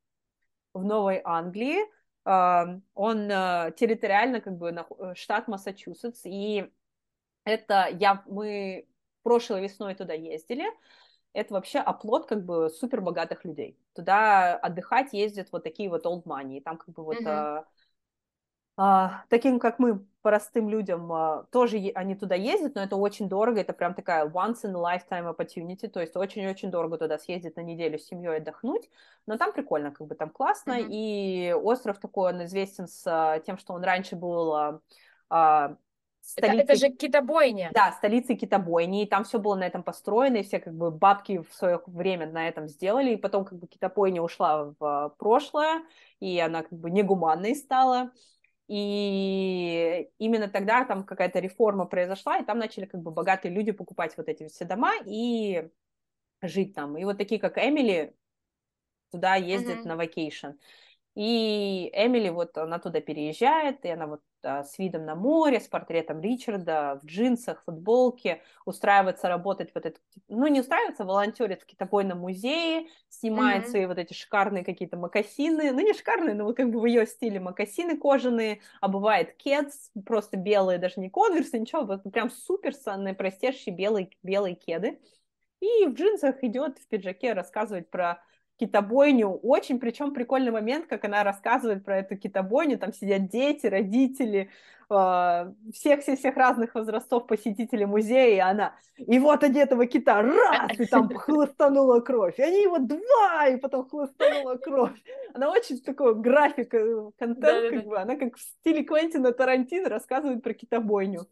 Новой Англии, э, он э, территориально как бы э, штат Массачусетс, и это я, мы прошлой весной туда ездили, это вообще оплот как бы супер богатых людей. Туда отдыхать ездят вот такие вот old money, там как бы вот... Mm-hmm. А, таким, как мы, простым людям, а, тоже они туда ездят, но это очень дорого, это прям такая once in a lifetime opportunity, то есть очень-очень дорого туда съездить на неделю с семьей отдохнуть, но там прикольно, как бы там классно, mm-hmm. и остров такой, он известен с а, тем, что он раньше был столицей... Это, это же китобойня. Да, столицей китобойни, и там все было на этом построено, и все как бы бабки в свое время на этом сделали, и потом как бы китобойня ушла в прошлое, и она как бы негуманной стала, и именно тогда там какая-то реформа произошла, и там начали как бы богатые люди покупать вот эти все дома и жить там. И вот такие, как Эмили, туда ездят mm-hmm. на вакейшн. И Эмили вот, она туда переезжает, и она вот а, с видом на море, с портретом Ричарда, в джинсах, футболке, устраивается работать вот этот, ну не устраивается, волонтерит в китобойном музее, снимает mm-hmm. свои вот эти шикарные какие-то макасины, ну не шикарные, но вот как бы в ее стиле макасины кожаные, а бывает кедс, просто белые, даже не конверсы, ничего, вот прям супер простейшие белые, белые кеды. И в джинсах идет в пиджаке рассказывать про китобойню. Очень, причем прикольный момент, как она рассказывает про эту китобойню. Там сидят дети, родители, всех-всех-всех разных возрастов посетителей музея, и она, и вот они этого кита, раз, и там хлыстанула кровь, и они его два, и потом хлыстанула кровь. Она очень такой график, э, контент, как бы, она как в стиле Квентина Тарантино рассказывает про китобойню.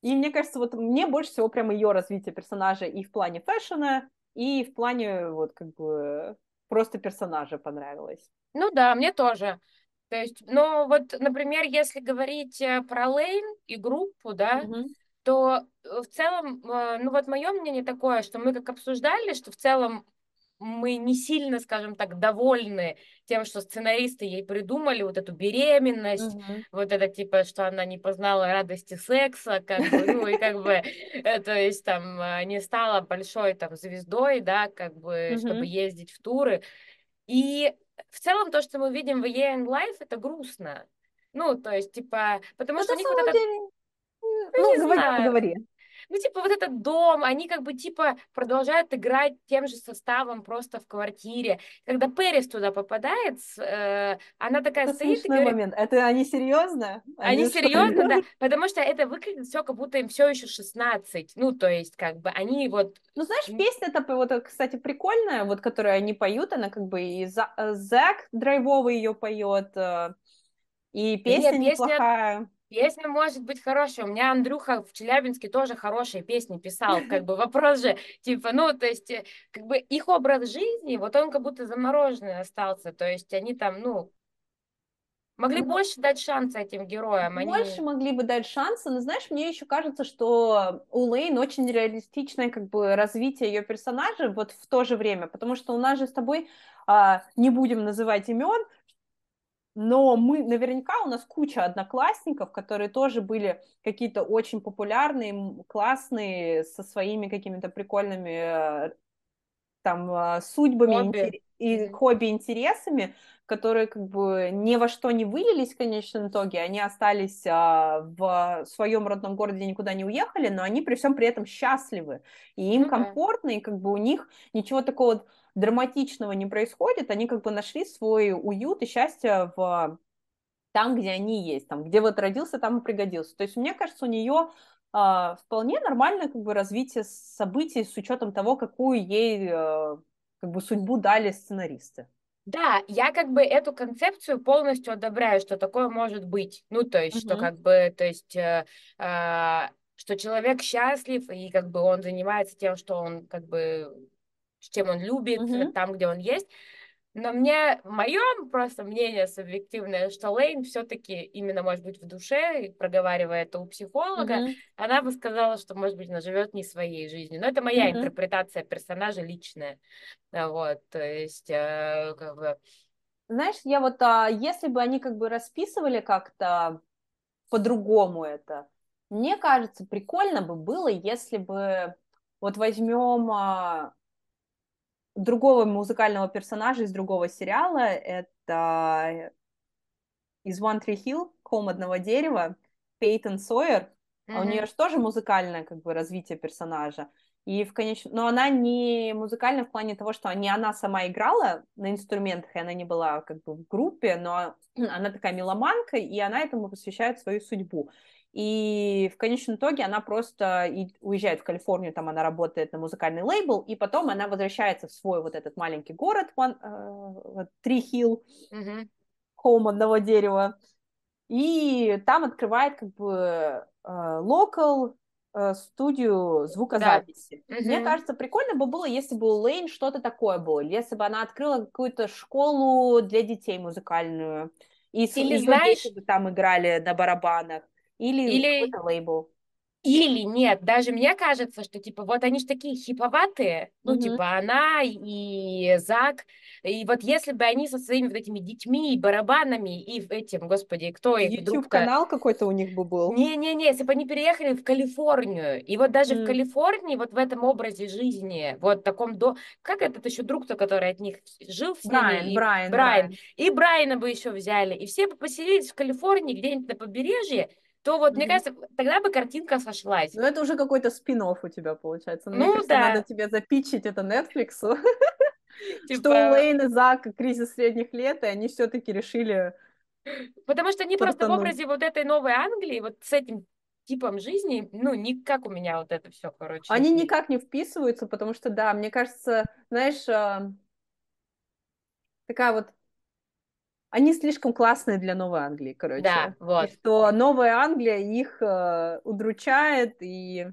И мне кажется, вот мне больше всего прямо ее развитие персонажа и в плане фэшена, и в плане вот как бы просто персонажа понравилось. Ну да, мне тоже. То есть, ну вот, например, если говорить э, про Лейн и группу, да, mm-hmm. то э, в целом, э, ну вот мое мнение такое, что мы как обсуждали, что в целом мы не сильно, скажем так, довольны тем, что сценаристы ей придумали вот эту беременность, mm-hmm. вот это типа, что она не познала радости секса, как бы, ну и как бы, то есть там не стала большой там звездой, да, как бы, mm-hmm. чтобы ездить в туры. И в целом то, что мы видим в Year in Life, это грустно. Ну, то есть, типа, потому ну, что у них вот это... Деле... Ну, ну не говори, знаю. говори. Ну, типа, вот этот дом, они как бы, типа, продолжают играть тем же составом просто в квартире. Когда Пэрис туда попадает, э, она такая это стоит и говорит... момент. Это они серьезно? Они, они серьезно, да. Потому что это выглядит все, как будто им все еще 16. Ну, то есть, как бы, они вот... Ну, знаешь, песня-то, вот, кстати, прикольная, вот, которую они поют, она как бы и э, Зак драйвовый ее поет, э, и песня Нет, неплохая. Песня Песня может быть хорошая. У меня Андрюха в Челябинске тоже хорошие песни писал. Как бы вопрос же, типа, ну, то есть, э, как бы их образ жизни, вот он как будто замороженный остался. То есть они там, ну, Могли больше дать шанса этим героям. Больше они... могли бы дать шанса, но знаешь, мне еще кажется, что у Лейн очень реалистичное как бы развитие ее персонажа вот в то же время, потому что у нас же с тобой а, не будем называть имен, но мы, наверняка у нас куча одноклассников, которые тоже были какие-то очень популярные, классные, со своими какими-то прикольными э, там э, судьбами хобби. и хобби интересами, которые как бы ни во что не вылились в конечном итоге, они остались а, в своем родном городе, никуда не уехали, но они при всем при этом счастливы, и им okay. комфортно, и как бы у них ничего такого драматичного не происходит, они как бы нашли свой уют и счастье в там, где они есть, там, где вот родился, там и пригодился. То есть мне кажется, у нее э, вполне нормальное как бы развитие событий с учетом того, какую ей э, как бы судьбу дали сценаристы. Да, я как бы эту концепцию полностью одобряю, что такое может быть. Ну, то есть, mm-hmm. что как бы, то есть, э, э, что человек счастлив, и как бы он занимается тем, что он как бы чем он любит, mm-hmm. там, где он есть. Но мне, мое просто мнение субъективное, что Лейн все-таки именно, может быть, в душе, проговаривая это у психолога, mm-hmm. она бы сказала, что, может быть, она живет не своей жизнью. Но это моя mm-hmm. интерпретация персонажа личная. Вот, то есть, э, как бы... Знаешь, я вот, а, если бы они как бы расписывали как-то по-другому это, мне кажется, прикольно бы было, если бы вот возьмем а, другого музыкального персонажа из другого сериала. Это из One Tree Hill, Холм одного дерева, Пейтон Сойер. Mm-hmm. А у нее же тоже музыкальное как бы развитие персонажа. И в конечном... Но она не музыкальная в плане того, что не она сама играла на инструментах, и она не была как бы в группе, но она такая меломанка, и она этому посвящает свою судьбу. И в конечном итоге она просто уезжает в Калифорнию, там она работает на музыкальный лейбл, и потом она возвращается в свой вот этот маленький город, Три Хилл, холм одного дерева, и там открывает как бы локал э, студию звукозаписи. Да. Мне кажется, прикольно бы было, если бы у Лейн что-то такое было, если бы она открыла какую-то школу для детей музыкальную, и Или знаешь... дети бы там играли на барабанах. Или, Или... какой-то лейбл. Или нет, даже мне кажется, что типа вот они же такие хиповатые, ну mm-hmm. типа она и Зак, и вот если бы они со своими вот этими детьми и барабанами и этим, господи, кто их YouTube канал какой-то у них бы был. Не-не-не, если бы они переехали в Калифорнию, и вот даже mm. в Калифорнии вот в этом образе жизни, вот таком до, как этот еще друг-то, который от них жил с Брайан, ними, Брайан, Брайан, Брайан, и Брайана бы еще взяли, и все бы поселились в Калифорнии где-нибудь на побережье то вот, mm-hmm. мне кажется, тогда бы картинка сошлась. Ну, это уже какой-то спин у тебя получается. Ну, мне кажется, да. надо тебе запичить это Netflix. Что у типа Лейн и Зака кризис средних лет, и они все-таки решили Потому что они просто в образе вот этой новой Англии, вот с этим типом жизни, ну, никак у меня вот это все, короче. Они никак не вписываются, потому что, да, мне кажется, знаешь, а, такая вот они слишком классные для Новой Англии, короче. Да, вот. И что Новая Англия их э, удручает и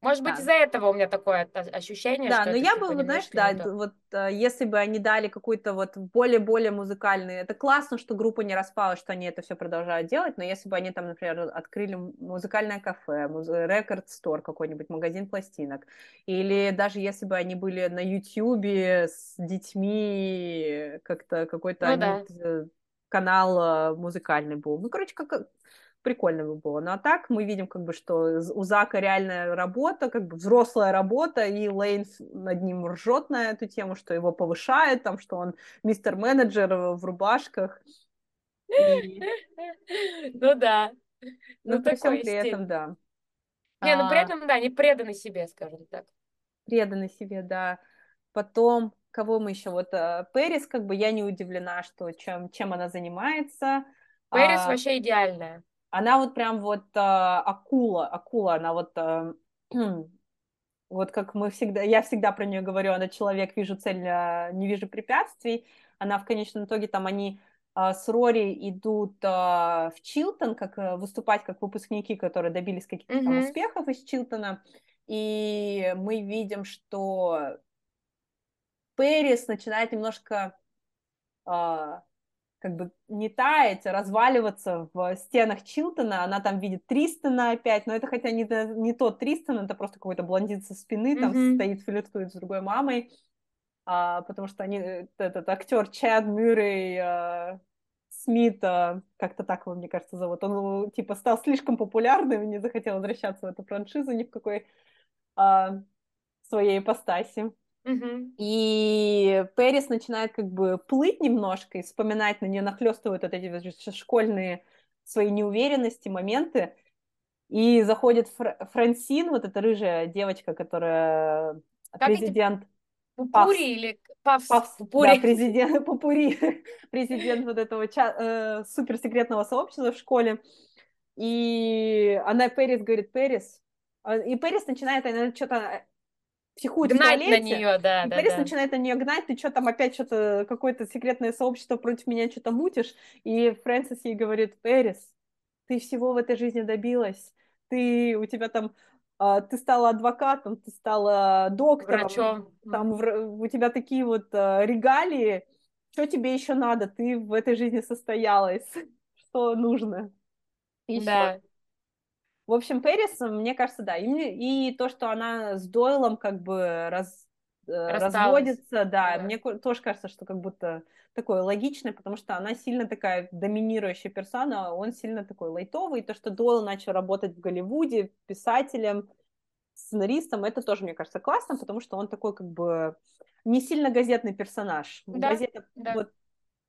может быть, да. из-за этого у меня такое ощущение, да, но я типа, бы, знаешь, да, вот э, если бы они дали какой-то вот более-более музыкальный, это классно, что группа не распалась, что они это все продолжают делать, но если бы они там, например, открыли музыкальное кафе, рекорд-стор какой-нибудь, магазин пластинок, или даже если бы они были на Ютьюбе с детьми, как-то какой-то ну, да. Э, канал э, музыкальный был. Ну, короче, как прикольно бы было. Ну а так мы видим, как бы, что у Зака реальная работа, как бы взрослая работа, и Лейн над ним ржет на эту тему, что его повышает, там, что он мистер-менеджер в рубашках. Ну да. Ну, при всем при этом, да. Не, ну при а. этом, да, не преданы себе, скажем так. Преданы себе, да. Потом, кого мы еще? Вот э, Пэрис, как бы я не удивлена, что чем, чем она занимается. Пэрис а, вообще идеальная. Она вот прям вот э, акула, акула, она вот э, вот как мы всегда, я всегда про нее говорю, она человек, вижу цель, э, не вижу препятствий. Она в конечном итоге там они с Рори идут в Чилтон, как э, выступать как выпускники, которые добились каких-то mm-hmm. там успехов из Чилтона. И мы видим, что Пэрис начинает немножко как бы не таять, а разваливаться в стенах Чилтона. Она там видит Тристона опять, но это хотя не, не тот Тристон, это просто какой-то блондин со спины, там mm-hmm. стоит, флиртует с другой мамой, а, потому что они, э, этот актер Чад Мюррей а, Смит, а, как-то так его, мне кажется, зовут, он типа стал слишком популярным, не захотел возвращаться в эту франшизу ни в какой а, своей ипостаси. И Пэрис начинает как бы плыть немножко и вспоминать, на нее нахлестывают вот эти школьные свои неуверенности, моменты. И заходит Фр- Франсин, вот эта рыжая девочка, которая как президент... Пупури Павс, или Павс? Павс, Пупури. Да, президент, Пупури, президент вот этого ча- э, суперсекретного сообщества в школе. И она Пэрис говорит, Пэрис, а, и Пэрис начинает, она что-то психует гнать в туалете. на нее, да, и да, Пэрис да. начинает на нее гнать, ты что там опять что-то, какое-то секретное сообщество против меня что-то мутишь, и Фрэнсис ей говорит, Пэрис, ты всего в этой жизни добилась, ты, у тебя там, а, ты стала адвокатом, ты стала доктором, Врачом. там у тебя такие вот а, регалии, что тебе еще надо, ты в этой жизни состоялась, что нужно еще. Да. В общем, Пэрис, мне кажется, да, и, и то, что она с Дойлом как бы раз, э, разводится, да, да, мне тоже кажется, что как будто такое логичное, потому что она сильно такая доминирующая персона, он сильно такой лайтовый, и то, что Дойл начал работать в Голливуде писателем, сценаристом, это тоже, мне кажется, классно, потому что он такой как бы не сильно газетный персонаж. Да, Газета да. вот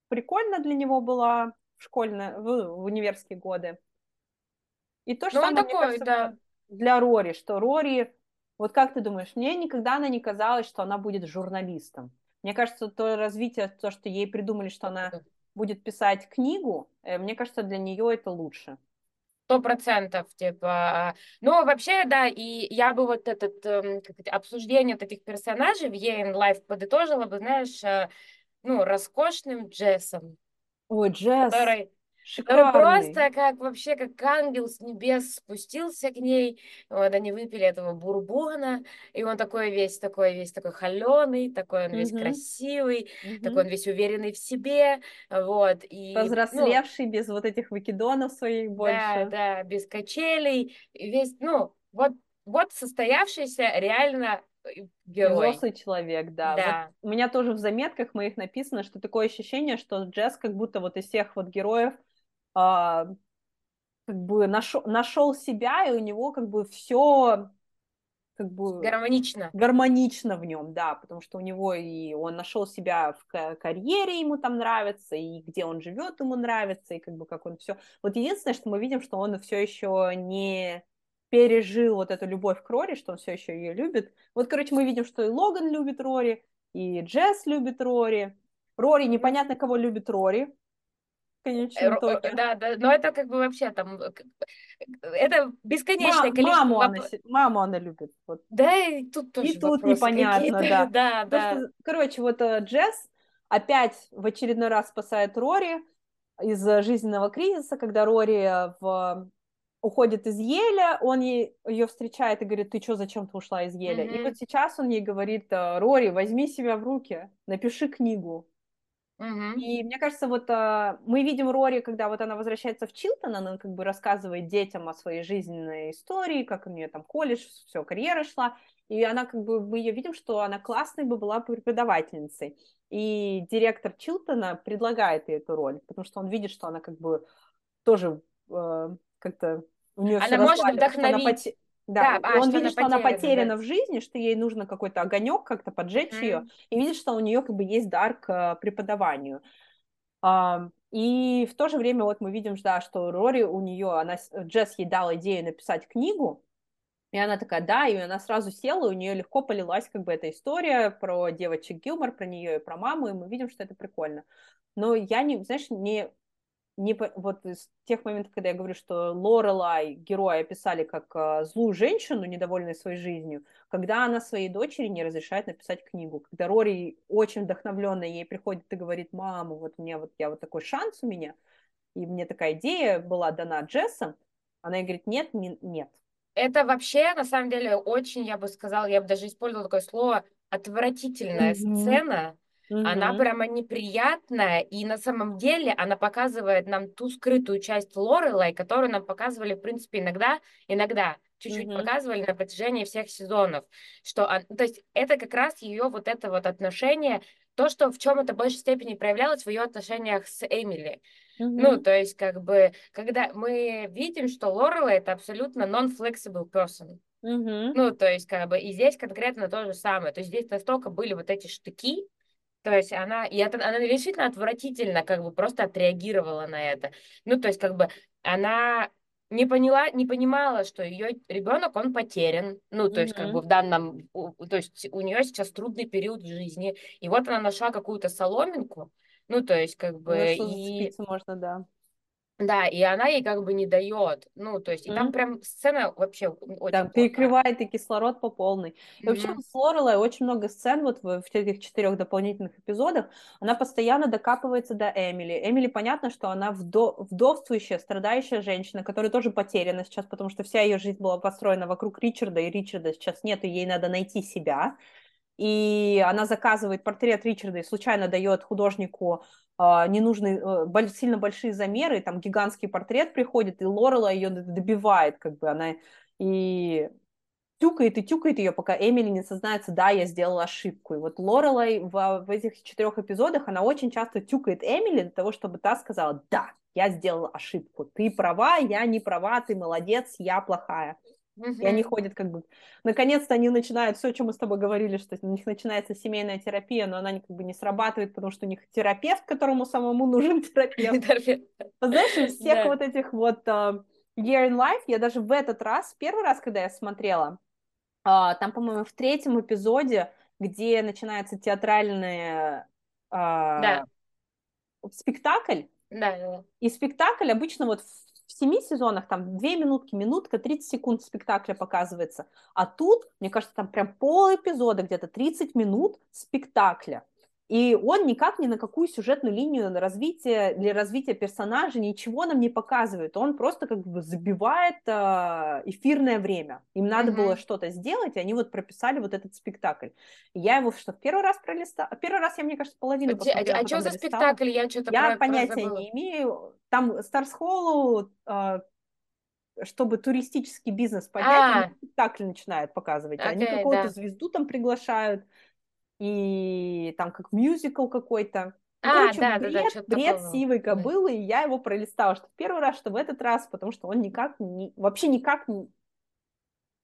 прикольно для него была в школьные, в, в универские годы. И то же ну, самое, такой, кажется, да. для Рори, что Рори, вот как ты думаешь, мне никогда она не казалось, что она будет журналистом. Мне кажется, то развитие, то, что ей придумали, что она будет писать книгу, э, мне кажется, для нее это лучше. Сто процентов, типа. Ну, вообще, да, и я бы вот этот эм, как это, обсуждение вот этих персонажей в Year in the Life подытожила бы, знаешь, э, ну, роскошным Джессом. Ой, Джесс. Который Шикарный. просто как вообще как ангел с небес спустился к ней. Вот они выпили этого бурбона, и он такой весь такой весь такой холеный, такой он весь угу. красивый, угу. такой он весь уверенный в себе, вот и ну повзрослевший ну, без вот этих выкидонов своих больше. Да, да, без качелей, весь ну вот вот состоявшийся реально э, герой. Взрослый человек, да. да. Вот у меня тоже в заметках моих написано, что такое ощущение, что Джесс как будто вот из всех вот героев как бы нашел, нашел себя, и у него как бы все как бы гармонично. гармонично в нем, да, потому что у него и он нашел себя в карьере, ему там нравится, и где он живет, ему нравится, и как бы как он все. Вот единственное, что мы видим, что он все еще не пережил вот эту любовь к Рори, что он все еще ее любит. Вот, короче, мы видим, что и Логан любит Рори, и Джесс любит Рори. Рори, непонятно, кого любит Рори. Конечно, конечном итоге. Да, да, но это как бы вообще там, это бесконечное Мам, количество... Маму, она, маму она любит. Вот. Да, и тут тоже И тут непонятно, да. да, да. Что, короче, вот э, Джесс опять в очередной раз спасает Рори из жизненного кризиса, когда Рори в уходит из Еля, он ей, ее встречает и говорит, ты что, зачем ты ушла из Еля? Mm-hmm. И вот сейчас он ей говорит, «Э, Рори, возьми себя в руки, напиши книгу. Mm-hmm. И мне кажется, вот э, мы видим Рори, когда вот она возвращается в Чилтон, она как бы рассказывает детям о своей жизненной истории, как у нее там колледж, все, карьера шла, и она как бы, мы ее видим, что она классной бы была преподавательницей. И директор Чилтона предлагает ей эту роль, потому что он видит, что она как бы тоже э, как-то у нее она может вдохновить. Она поте... Да, да а, он видит, что она потеряна да. в жизни, что ей нужно какой-то огонек как-то поджечь mm. ее, и видит, что у нее как бы есть дар к преподаванию. А, и в то же время вот мы видим, да, что Рори у нее, она, Джесс ей дал идею написать книгу, и она такая, да, и она сразу села, и у нее легко полилась как бы эта история про девочек Гилмор, про нее и про маму, и мы видим, что это прикольно. Но я не, знаешь, не не, вот из тех моментов, когда я говорю, что Лорелай героя описали как э, злую женщину, недовольную своей жизнью, когда она своей дочери не разрешает написать книгу, когда Рори очень вдохновленная ей приходит и говорит, мама, вот мне вот я вот такой шанс у меня, и мне такая идея была дана Джессом, она ей говорит, нет, не, нет. Это вообще, на самом деле, очень, я бы сказала, я бы даже использовала такое слово, отвратительная mm-hmm. сцена, Угу. Она прямо неприятная, и на самом деле она показывает нам ту скрытую часть Лорелай, которую нам показывали, в принципе, иногда, иногда чуть-чуть угу. показывали на протяжении всех сезонов, что, то есть это как раз ее вот это вот отношение, то, что в чем это в большей степени проявлялось в ее отношениях с Эмили. Mm-hmm. Ну, то есть, как бы, когда мы видим, что Лорела это абсолютно non-flexible person. Mm-hmm. Ну, то есть, как бы, и здесь конкретно то же самое. То есть, здесь настолько были вот эти штыки, то есть она, и это, она решительно отвратительно как бы просто отреагировала на это. Ну, то есть как бы она не поняла, не понимала, что ее ребенок, он потерян. Ну, то mm-hmm. есть, как бы в данном, то есть у нее сейчас трудный период в жизни. И вот она нашла какую-то соломинку. Ну, то есть, как бы. Ну, и... можно, да. Да, и она ей как бы не дает. Ну, то есть, и mm-hmm. там прям сцена вообще очень Да, перекрывает и кислород по полной. И mm-hmm. вообще с Лорелой очень много сцен вот в, в этих четырех дополнительных эпизодах. Она постоянно докапывается до Эмили. Эмили, понятно, что она вдо- вдовствующая, страдающая женщина, которая тоже потеряна сейчас, потому что вся ее жизнь была построена вокруг Ричарда, и Ричарда сейчас нет, и ей надо найти себя и она заказывает портрет Ричарда и случайно дает художнику э, ненужные, сильно большие замеры, там гигантский портрет приходит, и Лорела ее добивает, как бы она и тюкает и тюкает ее, пока Эмили не сознается, да, я сделала ошибку. И вот Лорелай в, в этих четырех эпизодах, она очень часто тюкает Эмили для того, чтобы та сказала, да, я сделала ошибку, ты права, я не права, ты молодец, я плохая. И они ходят как бы... Наконец-то они начинают все, о чем мы с тобой говорили, что у них начинается семейная терапия, но она как бы не срабатывает, потому что у них терапевт, которому самому нужен терапевт. Знаешь, из всех вот этих вот uh, Year in Life, я даже в этот раз, первый раз, когда я смотрела, uh, там, по-моему, в третьем эпизоде, где начинается театральный спектакль, да, да. И спектакль обычно вот в семи сезонах там две минутки, минутка, 30 секунд спектакля показывается. А тут, мне кажется, там прям пол эпизода, где-то 30 минут спектакля. И он никак ни на какую сюжетную линию на развитие, для развития персонажа ничего нам не показывает. Он просто как бы забивает э, эфирное время. Им надо mm-hmm. было что-то сделать, и они вот прописали вот этот спектакль. Я его что, в первый раз пролистала? Первый раз я, мне кажется, половину посмотрела. А, а что за спектакль? Я что-то Я про, понятия про не имею. Там Старс Холлу э, чтобы туристический бизнес поднять, а, спектакль начинают показывать. Okay, они какую-то да. звезду там приглашают и там как мюзикл какой-то. Ну, а, короче, да, бред, да, да, бред такого. сивой кобылы, и я его пролистала, что в первый раз, что в этот раз, потому что он никак, не, вообще никак не...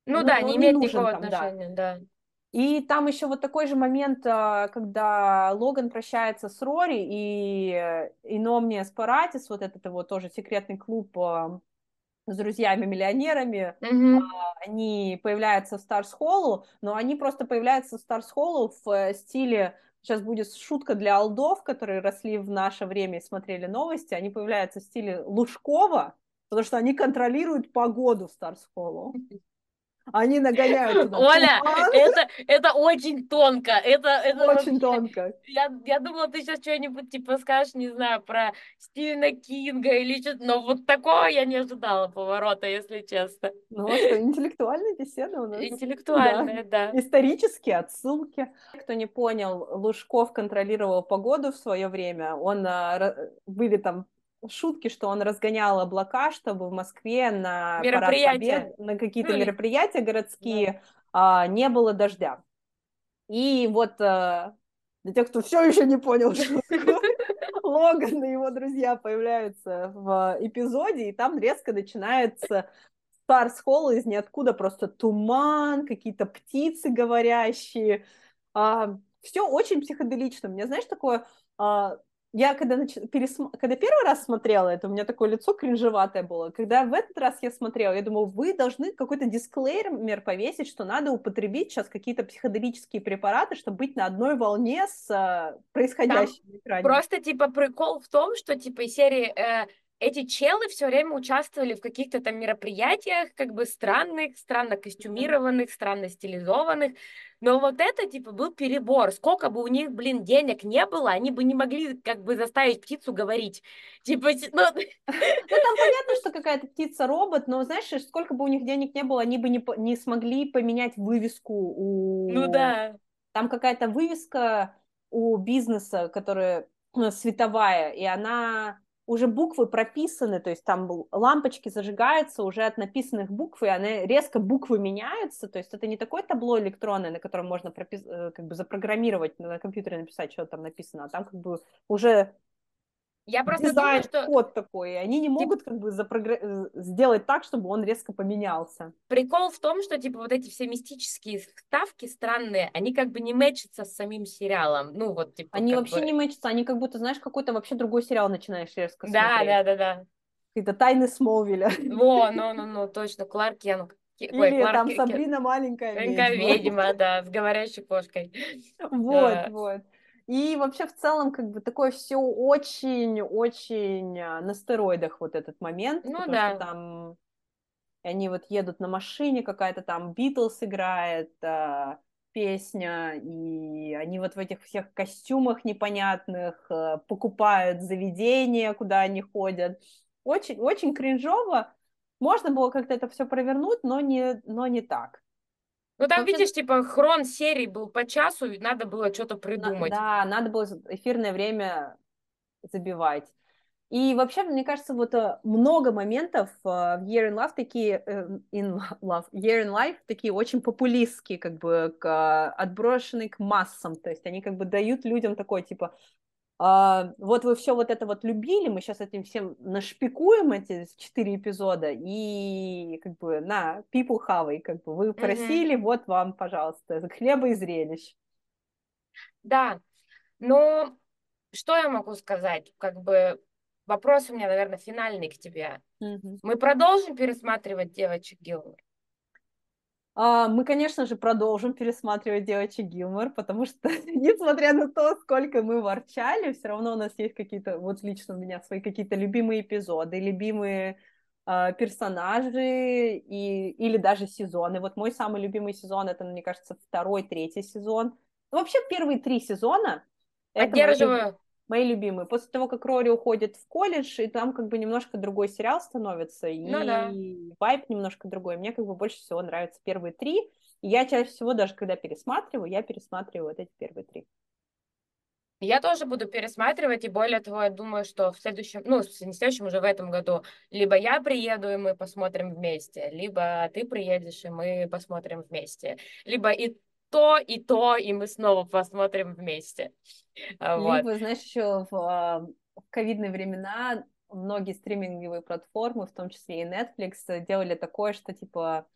Ну, ну да, не имеет никакого там, отношения, да. да. И там еще вот такой же момент, а, когда Логан прощается с Рори, и Иномния Спаратис, вот этот его тоже секретный клуб, а, с друзьями-миллионерами, а, они появляются в Stars Hollow, но они просто появляются в Stars Hollow в э, стиле, сейчас будет шутка для олдов, которые росли в наше время и смотрели новости, они появляются в стиле Лужкова, потому что они контролируют погоду в Stars Hollow. Они нагоняют Оля, туман. это, это очень тонко. Это, это Очень вообще- тонко. Я, я думала, ты сейчас что-нибудь типа скажешь, не знаю, про Стивена Кинга или что-то, но вот такого я не ожидала поворота, если честно. Ну что, интеллектуальная беседа у нас. Интеллектуальная, да. Исторические отсылки. Кто не понял, Лужков контролировал погоду в свое время. Он а, были там шутки, что он разгонял облака, чтобы в Москве на. Победы, на какие-то или- мероприятия городские а, не было дождя. И вот а, для тех, кто все еще не понял шутку, Логан и его друзья появляются в эпизоде, и там резко начинается Старс Холл из ниоткуда просто туман, какие-то птицы говорящие. все очень психоделично. Мне, знаешь, такое... а, я когда, нач... пересм- когда первый раз смотрела это, у меня такое лицо кринжеватое было. Когда в этот раз я смотрела, я думала, вы должны какой-то дисклеймер повесить, что надо употребить сейчас какие-то психоделические препараты, чтобы быть на одной волне с а, происходящим на экране. Просто типа прикол в том, что типа серии э, эти челы все время участвовали в каких-то там мероприятиях, как бы странных, странно костюмированных, странно стилизованных. Но вот это, типа, был перебор. Сколько бы у них, блин, денег не было, они бы не могли, как бы, заставить птицу говорить. Типа, ну, Ну, там понятно, что какая-то птица-робот, но, знаешь, сколько бы у них денег не было, они бы не, не смогли поменять вывеску у... ну да. Там какая-то вывеска у бизнеса, которая э, световая, и она уже буквы прописаны, то есть там лампочки зажигаются уже от написанных букв, и они резко буквы меняются, то есть это не такое табло электронное, на котором можно пропис- э, как бы запрограммировать, на компьютере написать, что там написано, а там как бы уже Я просто думаю, дизайн, что код такой, и они не могут как бы запрогра- э, сделать так, чтобы он резко поменялся. прикол в том, что, типа, вот эти все мистические ставки странные, они как бы не мэчатся с самим сериалом. Ну, вот, типа, Они вообще бы- не мэчатся, они как будто, знаешь, какой-то вообще другой сериал начинаешь резко Да, смотреть. да, да, да. Какие-то тайны Смолвиля. Во, ну, ну, ну, точно, Кларк ой, Или Кларк там Сабрина маленькая Маленькая ведьма. ведьма, да, с говорящей кошкой. Вот, Да. вот. И вообще в целом как бы такое все очень-очень а, на стероидах вот этот момент, Ну потому да. что там они вот едут на машине, какая-то там Битлз играет, а, песня, и они вот в этих всех костюмах непонятных а, покупают заведения, куда они ходят. Очень, очень кринжово. Можно было как-то это все провернуть, но не, но не так. Ну, там, Вообще- видишь, типа, хрон серии был по часу, и надо было что-то придумать. да, надо было эфирное время забивать. И вообще, мне кажется, вот э, много моментов э, в Year in Love такие, э, in Love, Year in Life такие очень популистские, как бы к, отброшенные к массам, то есть они как бы дают людям такой, типа, а, вот вы все вот это вот любили, мы сейчас этим всем нашпикуем эти четыре эпизода, и как бы на, people хавай, как бы вы просили, вот вам, пожалуйста, хлеба и зрелищ. Да, но что я могу сказать? Как бы вопрос у меня, наверное, финальный к тебе. Мгм. Мы продолжим пересматривать девочек Гилмор? А, Мы, конечно же, продолжим пересматривать девочек Гилмор, потому что, несмотря на то, сколько мы ворчали, все равно у нас есть какие-то, вот лично у меня свои какие-то любимые эпизоды, любимые а, персонажи и, или даже сезоны. Вот мой самый любимый сезон, это, мне кажется, второй, третий сезон. Ну, вообще, первые три сезона это мои любимые. После того, как Рори уходит в колледж, и там как бы немножко другой сериал становится, и Ну да. вайб немножко другой. Мне как бы больше всего нравятся первые три. И я чаще всего, даже когда пересматриваю, я пересматриваю вот эти первые три. Я тоже буду пересматривать, и более того, я думаю, что в следующем, ну, не в следующем, уже в этом году, либо я приеду, и мы посмотрим вместе, либо ты приедешь, и мы посмотрим вместе, либо и то, и то, и мы снова посмотрим вместе. А, Вот. Либо, знаешь, еще а, в ковидные времена многие стриминговые платформы, в том числе и Netflix, делали такое, что типа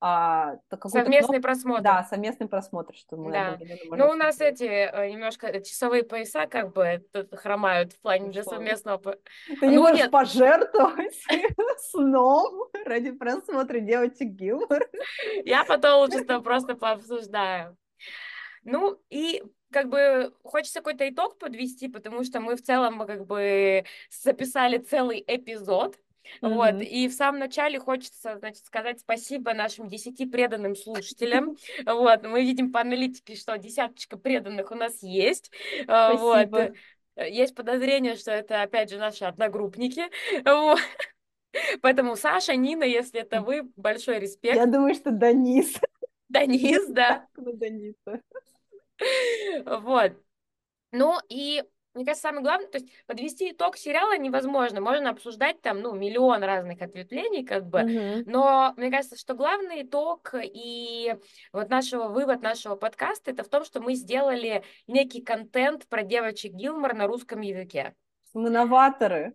а, совместный просмотр. Да, совместный просмотр, что мы да. Ну, у нас эти э, немножко часовые пояса как бы хромают в плане для совместного... Ты ну, не можешь нет. пожертвовать сном ради просмотра девочек Гилмор. Я потом лучше с тобой просто пообсуждаю. Ну, и как бы хочется какой-то итог подвести, потому что мы в целом как бы записали целый эпизод Mm-hmm. Вот, и в самом начале хочется, значит, сказать спасибо нашим десяти преданным слушателям. Вот, мы видим по аналитике, что десяточка преданных у нас есть. А, спасибо. Вот. Есть подозрение, что это, опять же, наши одногруппники. Вот. Поэтому Саша, Нина, если это вы, большой респект. Я думаю, что Данис. Данис, да. Даниса. Вот. Ну и мне кажется, самое главное, то есть подвести итог сериала невозможно. Можно обсуждать там, ну, миллион разных ответвлений, как бы, mm-hmm. но мне кажется, что главный итог и вот нашего вывод нашего подкаста это в том, что мы сделали некий контент про девочек Гилмор на русском языке. Мы новаторы.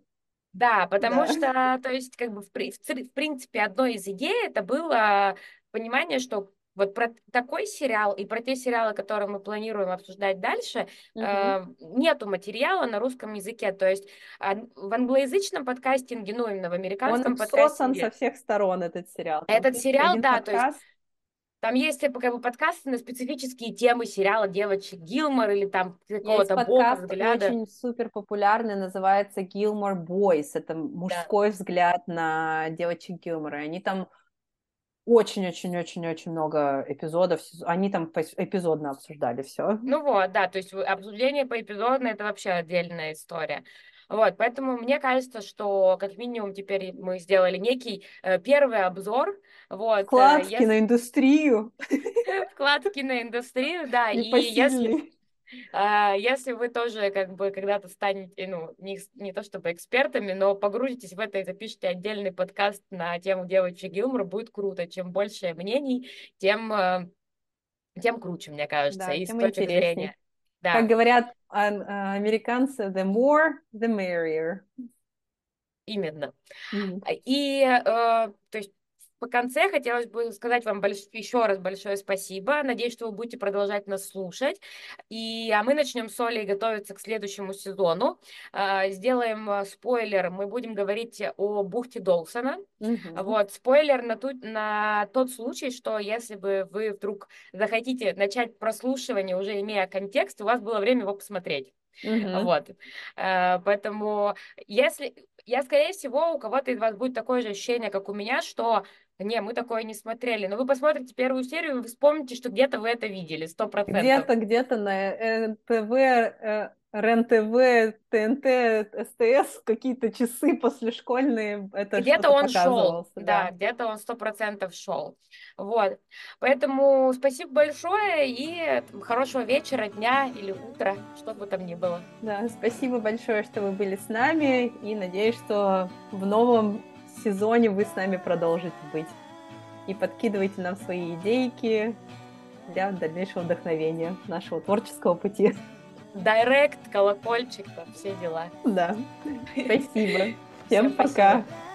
Да, потому да. что, то есть, как бы, в, в, в принципе, одной из идей это было понимание, что вот про такой сериал и про те сериалы, которые мы планируем обсуждать дальше, угу. э, нету материала на русском языке. То есть э, в англоязычном подкастинге, ну именно в американском Он подкастинге... со всех сторон, этот сериал. Там этот сериал, да, подкаст. то есть там есть как бы подкасты на специфические темы сериала девочек Гилмор или там какого-то подкаст взгляда. очень супер популярный, называется Гилмор Бойс. Это мужской да. взгляд на девочек Гилмора. Они там очень-очень-очень-очень много эпизодов. Они там эпизодно обсуждали все. Ну вот, да, то есть обсуждение по эпизодно это вообще отдельная история. Вот, поэтому мне кажется, что как минимум теперь мы сделали некий э, первый обзор. Вот, э, Вкладки если... на индустрию. Вкладки на индустрию, да. И если если вы тоже как бы когда-то станете, ну, не, не то чтобы экспертами, но погрузитесь в это и запишите отдельный подкаст на тему девочек Гилмор, будет круто. Чем больше мнений, тем, э, тем круче, мне кажется, да, и с точки зрения. Да. Как говорят а, американцы, the more, the merrier. Именно. Mm-hmm. И, э, то есть, по конце хотелось бы сказать вам больш... еще раз большое спасибо. Надеюсь, что вы будете продолжать нас слушать. И а мы начнем с Олей готовиться к следующему сезону. А, сделаем а, спойлер. Мы будем говорить о бухте Долсона. Угу. Вот, спойлер на, ту... на тот случай, что если бы вы вдруг захотите начать прослушивание, уже имея контекст, у вас было время его посмотреть. Uh-huh. Вот. А, поэтому, если я, скорее всего, у кого-то из вас будет такое же ощущение, как у меня, что не, мы такое не смотрели. Но вы посмотрите первую серию, и вы вспомните, что где-то вы это видели, сто процентов. Где-то, где-то на НТВ, э, РЕН-ТВ, ТНТ, СТС, какие-то часы послешкольные. Это где-то он шел, да, да где-то он сто процентов шел. Вот. Поэтому спасибо большое и хорошего вечера, дня или утра, что бы там ни было. Да, спасибо большое, что вы были с нами, и надеюсь, что в новом сезоне вы с нами продолжите быть. И подкидывайте нам свои идейки для дальнейшего вдохновения нашего творческого пути. Директ, колокольчик, там все дела. Да. Спасибо. Всем, Всем пока. Спасибо.